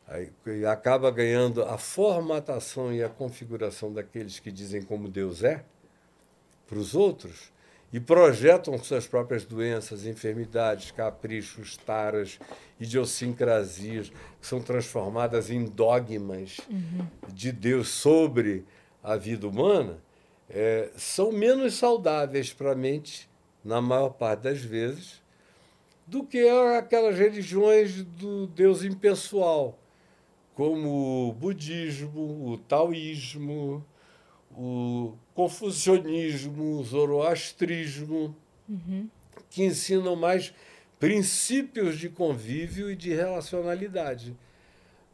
aí, acaba ganhando a formatação e a configuração daqueles que dizem como Deus é para os outros e projetam suas próprias doenças, enfermidades, caprichos, taras, idiosincrasias, que são transformadas em dogmas
uhum.
de Deus sobre a vida humana, é, são menos saudáveis para a mente, na maior parte das vezes, do que aquelas religiões do Deus impessoal, como o budismo, o taoísmo, o confucionismo, o zoroastrismo,
uhum.
que ensinam mais princípios de convívio e de relacionalidade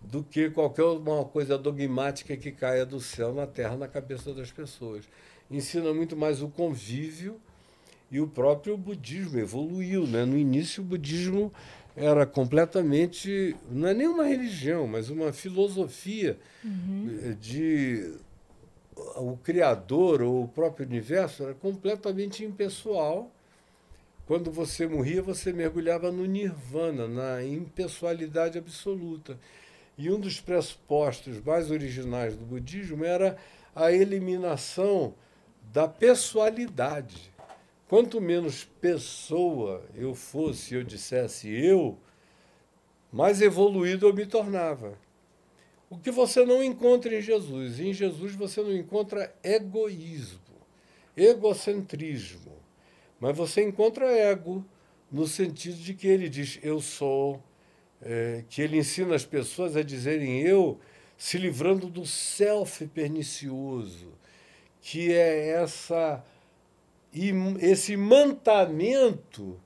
do que qualquer uma coisa dogmática que caia do céu na terra na cabeça das pessoas. Ensina muito mais o convívio e o próprio budismo evoluiu. Né? No início, o budismo era completamente, não é nem uma religião, mas uma filosofia
uhum.
de o criador ou o próprio universo era completamente impessoal. Quando você morria, você mergulhava no nirvana, na impessoalidade absoluta. E um dos pressupostos mais originais do budismo era a eliminação da pessoalidade. Quanto menos pessoa eu fosse, eu dissesse eu, mais evoluído eu me tornava. O que você não encontra em Jesus. Em Jesus você não encontra egoísmo, egocentrismo. Mas você encontra ego no sentido de que ele diz: Eu sou, é, que ele ensina as pessoas a dizerem eu, se livrando do self pernicioso, que é essa esse imantamento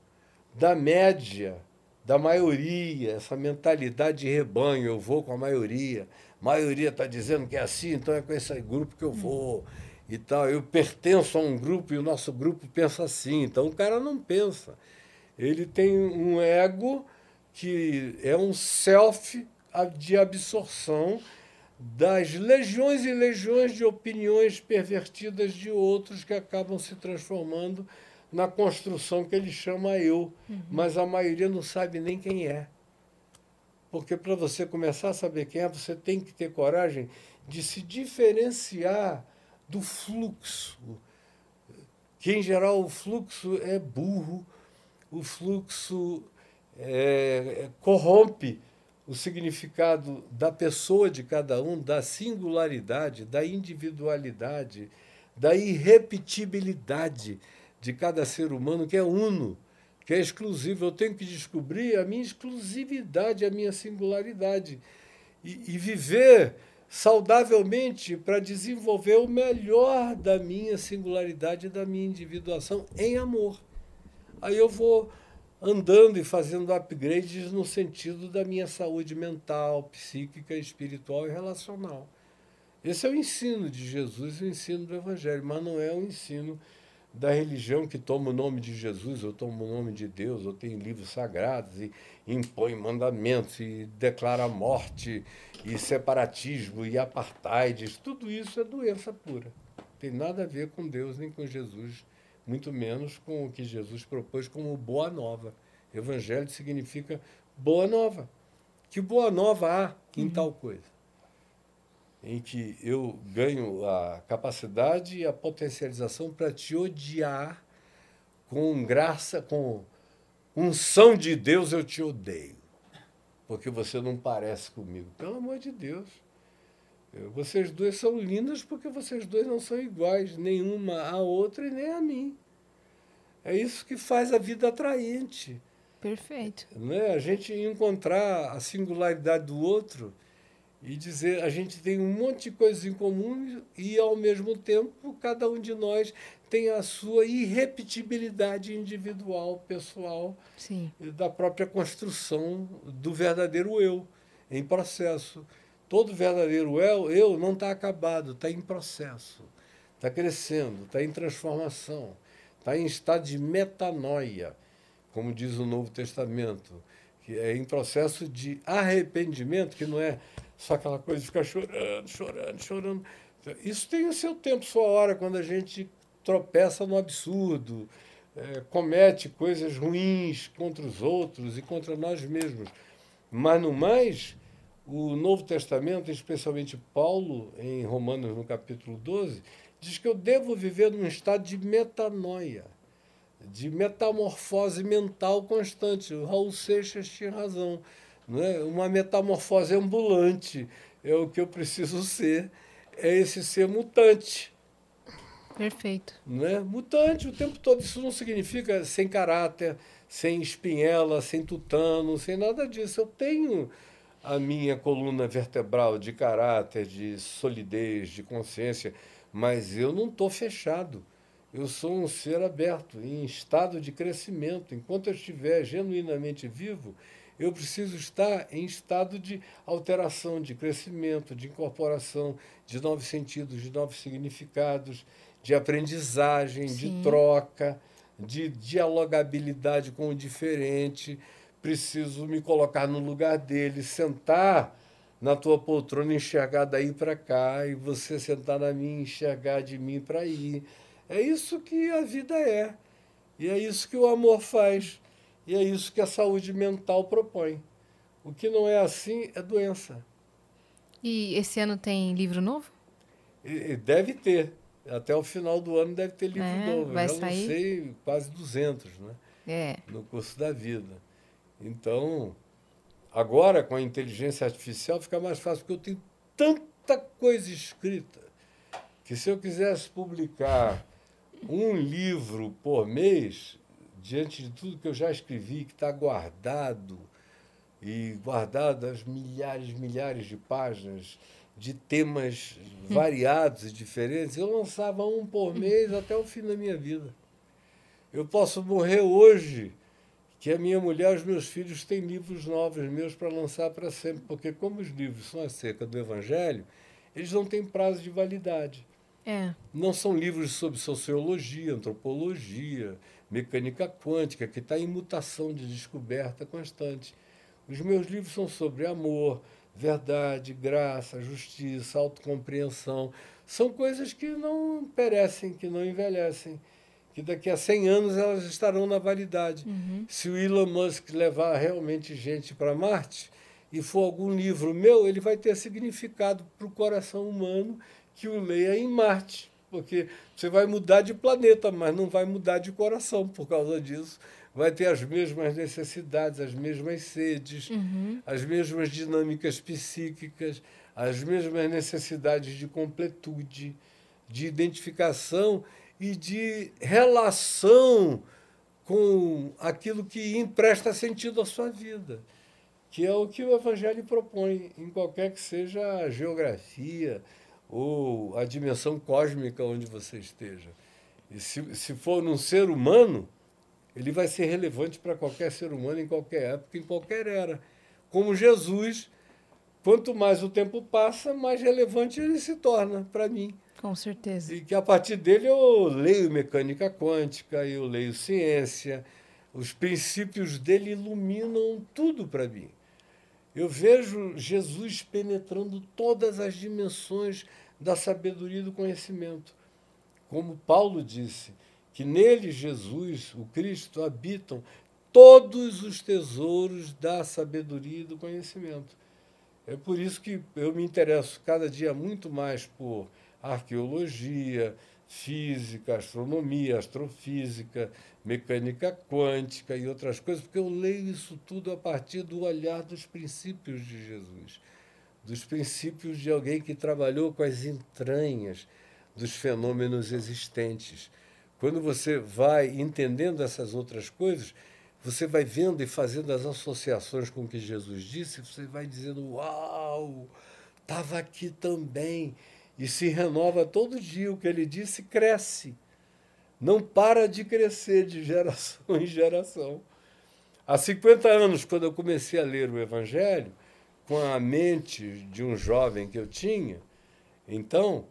da média, da maioria, essa mentalidade de rebanho, eu vou com a maioria, a maioria está dizendo que é assim, então é com esse grupo que eu vou e tal. Eu pertenço a um grupo e o nosso grupo pensa assim. Então o cara não pensa. Ele tem um ego que é um self de absorção das legiões e legiões de opiniões pervertidas de outros que acabam se transformando na construção que ele chama eu, uhum. mas a maioria não sabe nem quem é. Porque para você começar a saber quem é, você tem que ter coragem de se diferenciar do fluxo. Que, em geral, o fluxo é burro, o fluxo é, é, corrompe o significado da pessoa de cada um, da singularidade, da individualidade, da irrepetibilidade de cada ser humano, que é uno, que é exclusivo. Eu tenho que descobrir a minha exclusividade, a minha singularidade. E, e viver saudavelmente para desenvolver o melhor da minha singularidade da minha individuação em amor. Aí eu vou andando e fazendo upgrades no sentido da minha saúde mental, psíquica, espiritual e relacional. Esse é o ensino de Jesus, o ensino do Evangelho, mas não é o ensino da religião que toma o nome de Jesus, ou toma o nome de Deus, ou tem livros sagrados e impõe mandamentos e declara morte e separatismo e apartheid. Tudo isso é doença pura. Tem nada a ver com Deus nem com Jesus, muito menos com o que Jesus propôs como boa nova. Evangelho significa boa nova. Que boa nova há em uhum. tal coisa? em que eu ganho a capacidade e a potencialização para te odiar com graça, com unção de Deus, eu te odeio, porque você não parece comigo. Pelo amor de Deus. Vocês dois são lindas porque vocês dois não são iguais, nenhuma a outra e nem a mim. É isso que faz a vida atraente.
Perfeito.
Né? A gente encontrar a singularidade do outro e dizer a gente tem um monte de coisas em comum e ao mesmo tempo cada um de nós tem a sua irrepetibilidade individual, pessoal,
Sim.
da própria construção do verdadeiro eu em processo. Todo verdadeiro eu, eu não está acabado, está em processo, está crescendo, está em transformação, está em estado de metanoia, como diz o Novo Testamento, que é em processo de arrependimento, que não é só aquela coisa de ficar chorando, chorando, chorando. Isso tem o seu tempo, sua hora, quando a gente tropeça no absurdo, é, comete coisas ruins contra os outros e contra nós mesmos. Mas, no mais, o Novo Testamento, especialmente Paulo, em Romanos, no capítulo 12, diz que eu devo viver num estado de metanoia, de metamorfose mental constante. O Raul Seixas tinha razão. Né? Uma metamorfose ambulante é o que eu preciso ser, é esse ser mutante.
Perfeito.
Né? Mutante o tempo todo. Isso não significa sem caráter, sem espinhela, sem tutano, sem nada disso. Eu tenho a minha coluna vertebral de caráter, de solidez, de consciência, mas eu não estou fechado. Eu sou um ser aberto, em estado de crescimento. Enquanto eu estiver genuinamente vivo, eu preciso estar em estado de alteração, de crescimento, de incorporação de novos sentidos, de novos significados, de aprendizagem, Sim. de troca, de dialogabilidade com o diferente. Preciso me colocar no lugar dele, sentar na tua poltrona, enxergar daí para cá, e você sentar na minha, enxergar de mim para aí. É isso que a vida é. E é isso que o amor faz. E é isso que a saúde mental propõe. O que não é assim é doença.
E esse ano tem livro novo?
E, deve ter. Até o final do ano deve ter livro
é,
novo.
Vai
Eu
sair?
sei quase 200, né?
É.
No curso da vida. Então, agora com a inteligência artificial fica mais fácil, porque eu tenho tanta coisa escrita que se eu quisesse publicar um livro por mês, diante de tudo que eu já escrevi, que está guardado e guardadas milhares e milhares de páginas de temas variados e diferentes. Eu lançava um por mês até o fim da minha vida. Eu posso morrer hoje, que a minha mulher e os meus filhos têm livros novos meus para lançar para sempre, porque como os livros são acerca do Evangelho, eles não têm prazo de validade.
É.
Não são livros sobre sociologia, antropologia, mecânica quântica, que está em mutação de descoberta constante. Os meus livros são sobre amor, verdade, graça, justiça, autocompreensão. São coisas que não perecem, que não envelhecem, que daqui a 100 anos elas estarão na validade.
Uhum.
Se o Elon Musk levar realmente gente para Marte e for algum livro meu, ele vai ter significado para o coração humano que o leia em Marte, porque você vai mudar de planeta, mas não vai mudar de coração por causa disso. Vai ter as mesmas necessidades, as mesmas sedes,
Uhum.
as mesmas dinâmicas psíquicas, as mesmas necessidades de completude, de identificação e de relação com aquilo que empresta sentido à sua vida, que é o que o Evangelho propõe, em qualquer que seja a geografia ou a dimensão cósmica onde você esteja. E se, se for num ser humano, ele vai ser relevante para qualquer ser humano em qualquer época, em qualquer era. Como Jesus, quanto mais o tempo passa, mais relevante ele se torna para mim.
Com certeza.
E que a partir dele eu leio mecânica quântica, eu leio ciência, os princípios dele iluminam tudo para mim. Eu vejo Jesus penetrando todas as dimensões da sabedoria e do conhecimento. Como Paulo disse, que nele, Jesus, o Cristo, habitam todos os tesouros da sabedoria e do conhecimento. É por isso que eu me interesso cada dia muito mais por arqueologia, física, astronomia, astrofísica, mecânica quântica e outras coisas, porque eu leio isso tudo a partir do olhar dos princípios de Jesus, dos princípios de alguém que trabalhou com as entranhas dos fenômenos existentes. Quando você vai entendendo essas outras coisas, você vai vendo e fazendo as associações com o que Jesus disse, você vai dizendo: Uau, estava aqui também. E se renova todo dia. O que ele disse cresce. Não para de crescer de geração em geração. Há 50 anos, quando eu comecei a ler o Evangelho, com a mente de um jovem que eu tinha, então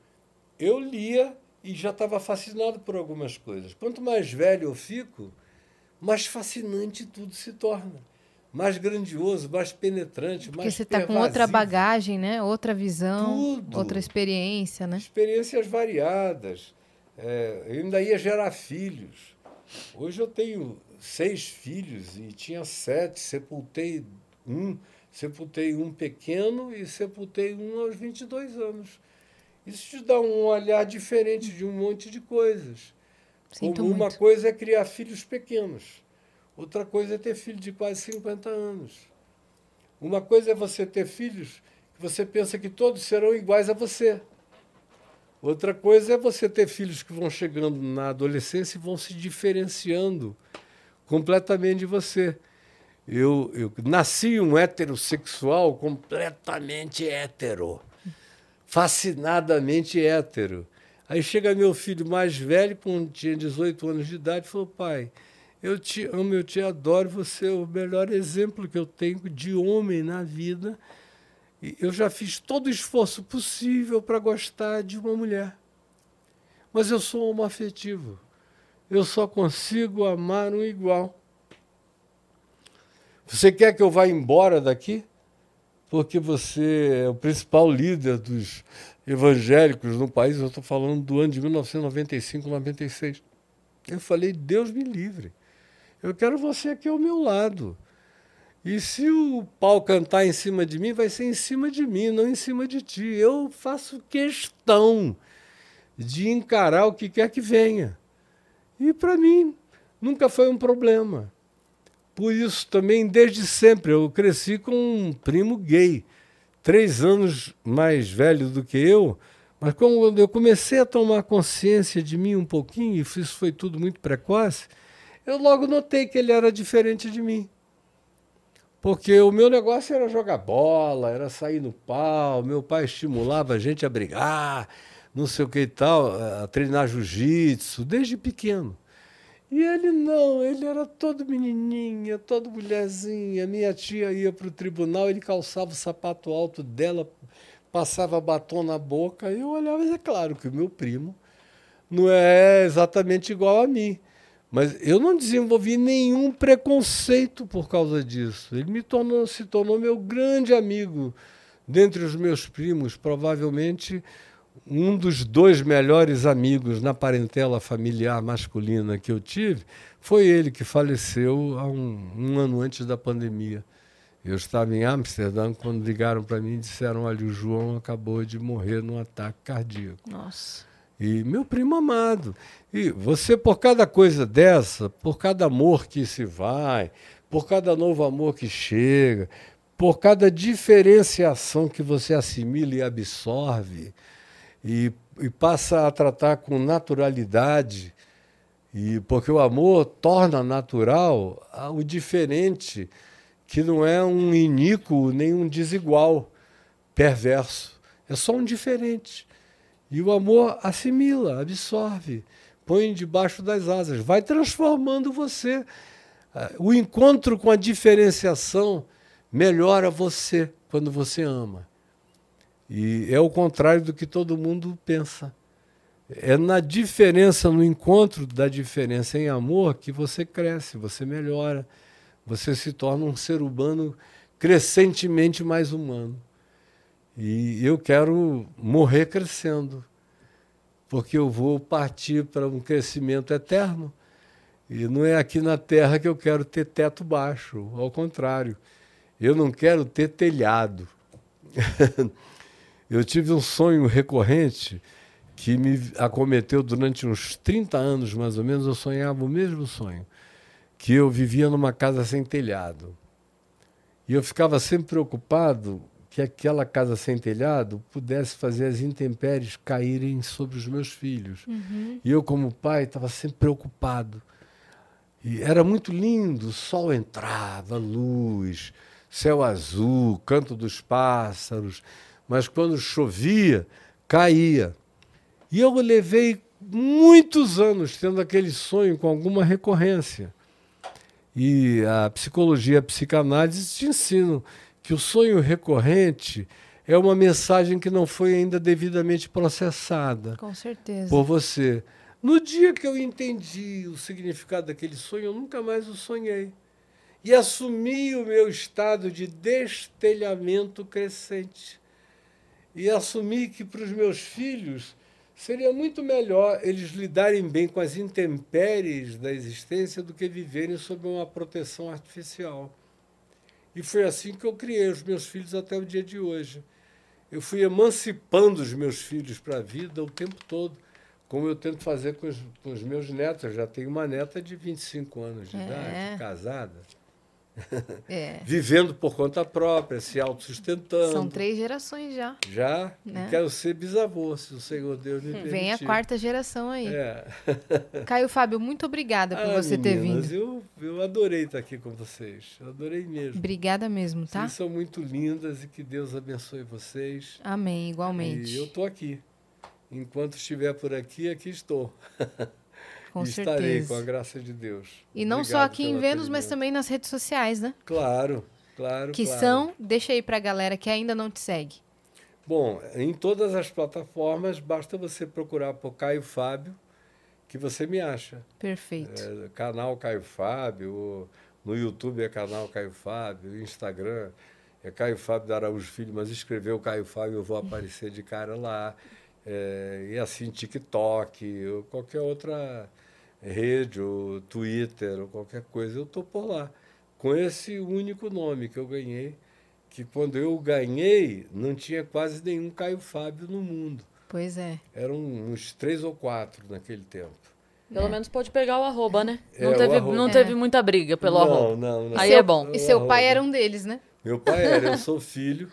eu lia e já estava fascinado por algumas coisas. Quanto mais velho eu fico, mais fascinante tudo se torna. Mais grandioso, mais penetrante,
Porque
mais
você está com outra bagagem, né? Outra visão,
Tudo.
outra experiência, né?
Experiências variadas. É, eu ainda ia gerar filhos. Hoje eu tenho seis filhos e tinha sete. Sepultei um, sepultei um pequeno e sepultei um aos 22 anos. Isso te dá um olhar diferente de um monte de coisas.
Sinto
Como uma
muito.
coisa é criar filhos pequenos, outra coisa é ter filho de quase 50 anos. Uma coisa é você ter filhos que você pensa que todos serão iguais a você. Outra coisa é você ter filhos que vão chegando na adolescência e vão se diferenciando completamente de você. Eu, eu nasci um heterossexual completamente hétero, fascinadamente hétero. Aí chega meu filho mais velho, com tinha 18 anos de idade, e falou: pai, eu te amo, eu te adoro, você é o melhor exemplo que eu tenho de homem na vida. E eu já fiz todo o esforço possível para gostar de uma mulher. Mas eu sou homoafetivo. Eu só consigo amar um igual. Você quer que eu vá embora daqui? Porque você é o principal líder dos evangélicos no país. Eu estou falando do ano de 1995, 96. Eu falei, Deus me livre. Eu quero você aqui ao meu lado. E se o pau cantar em cima de mim, vai ser em cima de mim, não em cima de ti. Eu faço questão de encarar o que quer que venha. E para mim, nunca foi um problema. Por isso, também, desde sempre, eu cresci com um primo gay, três anos mais velho do que eu, mas quando eu comecei a tomar consciência de mim um pouquinho, e isso foi tudo muito precoce, eu logo notei que ele era diferente de mim. Porque o meu negócio era jogar bola, era sair no pau, meu pai estimulava a gente a brigar, não sei o que e tal, a treinar jiu-jitsu, desde pequeno. E ele não, ele era todo menininha, todo mulherzinha. Minha tia ia para o tribunal, ele calçava o sapato alto dela, passava batom na boca. E eu olhava, mas é claro que o meu primo não é exatamente igual a mim. Mas eu não desenvolvi nenhum preconceito por causa disso. Ele me tornou, se tornou meu grande amigo. Dentre os meus primos, provavelmente um dos dois melhores amigos na parentela familiar masculina que eu tive foi ele que faleceu há um, um ano antes da pandemia. Eu estava em Amsterdã quando ligaram para mim e disseram: Olha, o João acabou de morrer num ataque cardíaco.
Nossa.
E meu primo amado. E você, por cada coisa dessa, por cada amor que se vai, por cada novo amor que chega, por cada diferenciação que você assimila e absorve, e, e passa a tratar com naturalidade, e porque o amor torna natural o diferente, que não é um iníquo nem um desigual, perverso. É só um diferente. E o amor assimila, absorve, põe debaixo das asas, vai transformando você. Ah, o encontro com a diferenciação melhora você quando você ama. E é o contrário do que todo mundo pensa. É na diferença, no encontro da diferença em amor, que você cresce, você melhora, você se torna um ser humano crescentemente mais humano. E eu quero morrer crescendo, porque eu vou partir para um crescimento eterno. E não é aqui na Terra que eu quero ter teto baixo, ao contrário. Eu não quero ter telhado. eu tive um sonho recorrente que me acometeu durante uns 30 anos, mais ou menos. Eu sonhava o mesmo sonho, que eu vivia numa casa sem telhado. E eu ficava sempre preocupado que aquela casa sem telhado pudesse fazer as intempéries caírem sobre os meus filhos. Uhum. E eu, como pai, estava sempre preocupado. E era muito lindo, o sol entrava, luz, céu azul, canto dos pássaros, mas quando chovia, caía. E eu levei muitos anos tendo aquele sonho com alguma recorrência. E a psicologia a psicanálise te ensinam que o sonho recorrente é uma mensagem que não foi ainda devidamente processada.
Com certeza.
Por você. No dia que eu entendi o significado daquele sonho, eu nunca mais o sonhei. E assumi o meu estado de destelhamento crescente. E assumi que para os meus filhos seria muito melhor eles lidarem bem com as intempéries da existência do que viverem sob uma proteção artificial. E foi assim que eu criei os meus filhos até o dia de hoje. Eu fui emancipando os meus filhos para a vida o tempo todo, como eu tento fazer com os, com os meus netos. Eu já tenho uma neta de 25 anos de é. idade, casada. É. Vivendo por conta própria, se autossustentando.
São três gerações já.
Já? Né? quero ser bisavô, se o Senhor Deus me permitir.
Vem a quarta geração aí. É. Caio Fábio, muito obrigada por ah, você meninas,
ter vindo. Eu, eu adorei estar aqui com vocês. Eu adorei mesmo.
Obrigada mesmo, tá?
Vocês são muito lindas e que Deus abençoe vocês.
Amém, igualmente.
E eu estou aqui. Enquanto estiver por aqui, aqui estou.
Com
certeza. Estarei, com a graça de Deus.
E não Obrigado só aqui em Vênus, mas também nas redes sociais, né?
Claro, claro.
Que
claro.
são, deixa aí para a galera que ainda não te segue.
Bom, em todas as plataformas, basta você procurar por Caio Fábio, que você me acha.
Perfeito.
É, canal Caio Fábio, no YouTube é canal Caio Fábio, Instagram é Caio Fábio da Araújo Filho, mas escreveu Caio Fábio, eu vou aparecer de cara lá. É, e assim, TikTok, ou qualquer outra rede, ou Twitter, ou qualquer coisa, eu estou por lá. Com esse único nome que eu ganhei, que quando eu ganhei, não tinha quase nenhum Caio Fábio no mundo.
Pois é.
Eram uns três ou quatro naquele tempo.
Pelo é. menos pode pegar o arroba, né? É, não, teve, arroba. não teve muita briga pelo
não,
arroba.
Não, não.
Aí
seu,
é bom.
E seu pai era um deles, né?
Meu pai era, eu sou filho.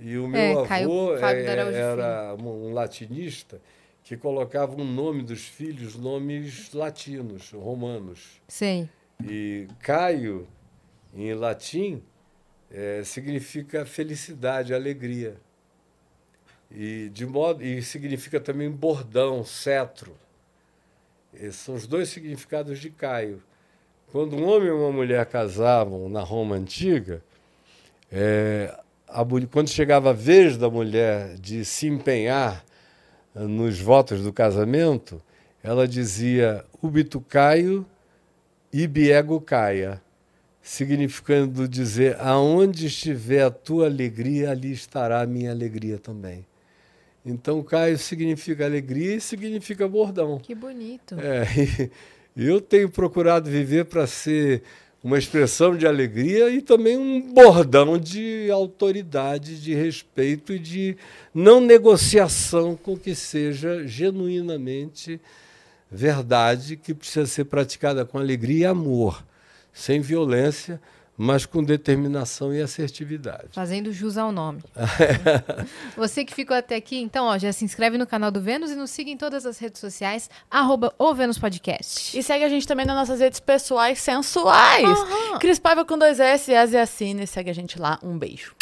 E o meu é, avô é, era um latinista que colocava o um nome dos filhos, nomes latinos, romanos.
Sim.
E Caio, em latim, é, significa felicidade, alegria. E, de modo, e significa também bordão, cetro. Esses são os dois significados de Caio. Quando um homem e uma mulher casavam na Roma antiga, é, a, quando chegava a vez da mulher de se empenhar eh, nos votos do casamento, ela dizia Ubito Caio ibi ego caia, significando dizer aonde estiver a tua alegria, ali estará a minha alegria também. Então, Caio significa alegria e significa bordão.
Que bonito.
É, eu tenho procurado viver para ser uma expressão de alegria e também um bordão de autoridade, de respeito e de não negociação com que seja genuinamente verdade, que precisa ser praticada com alegria e amor, sem violência mas com determinação e assertividade.
Fazendo jus ao nome. Você que ficou até aqui, então, ó, já se inscreve no canal do Vênus e nos siga em todas as redes sociais, arroba o Vênus Podcast.
E segue a gente também nas nossas redes pessoais sensuais. Uhum. Cris Paiva com dois S, e Asiacine, segue a gente lá. Um beijo.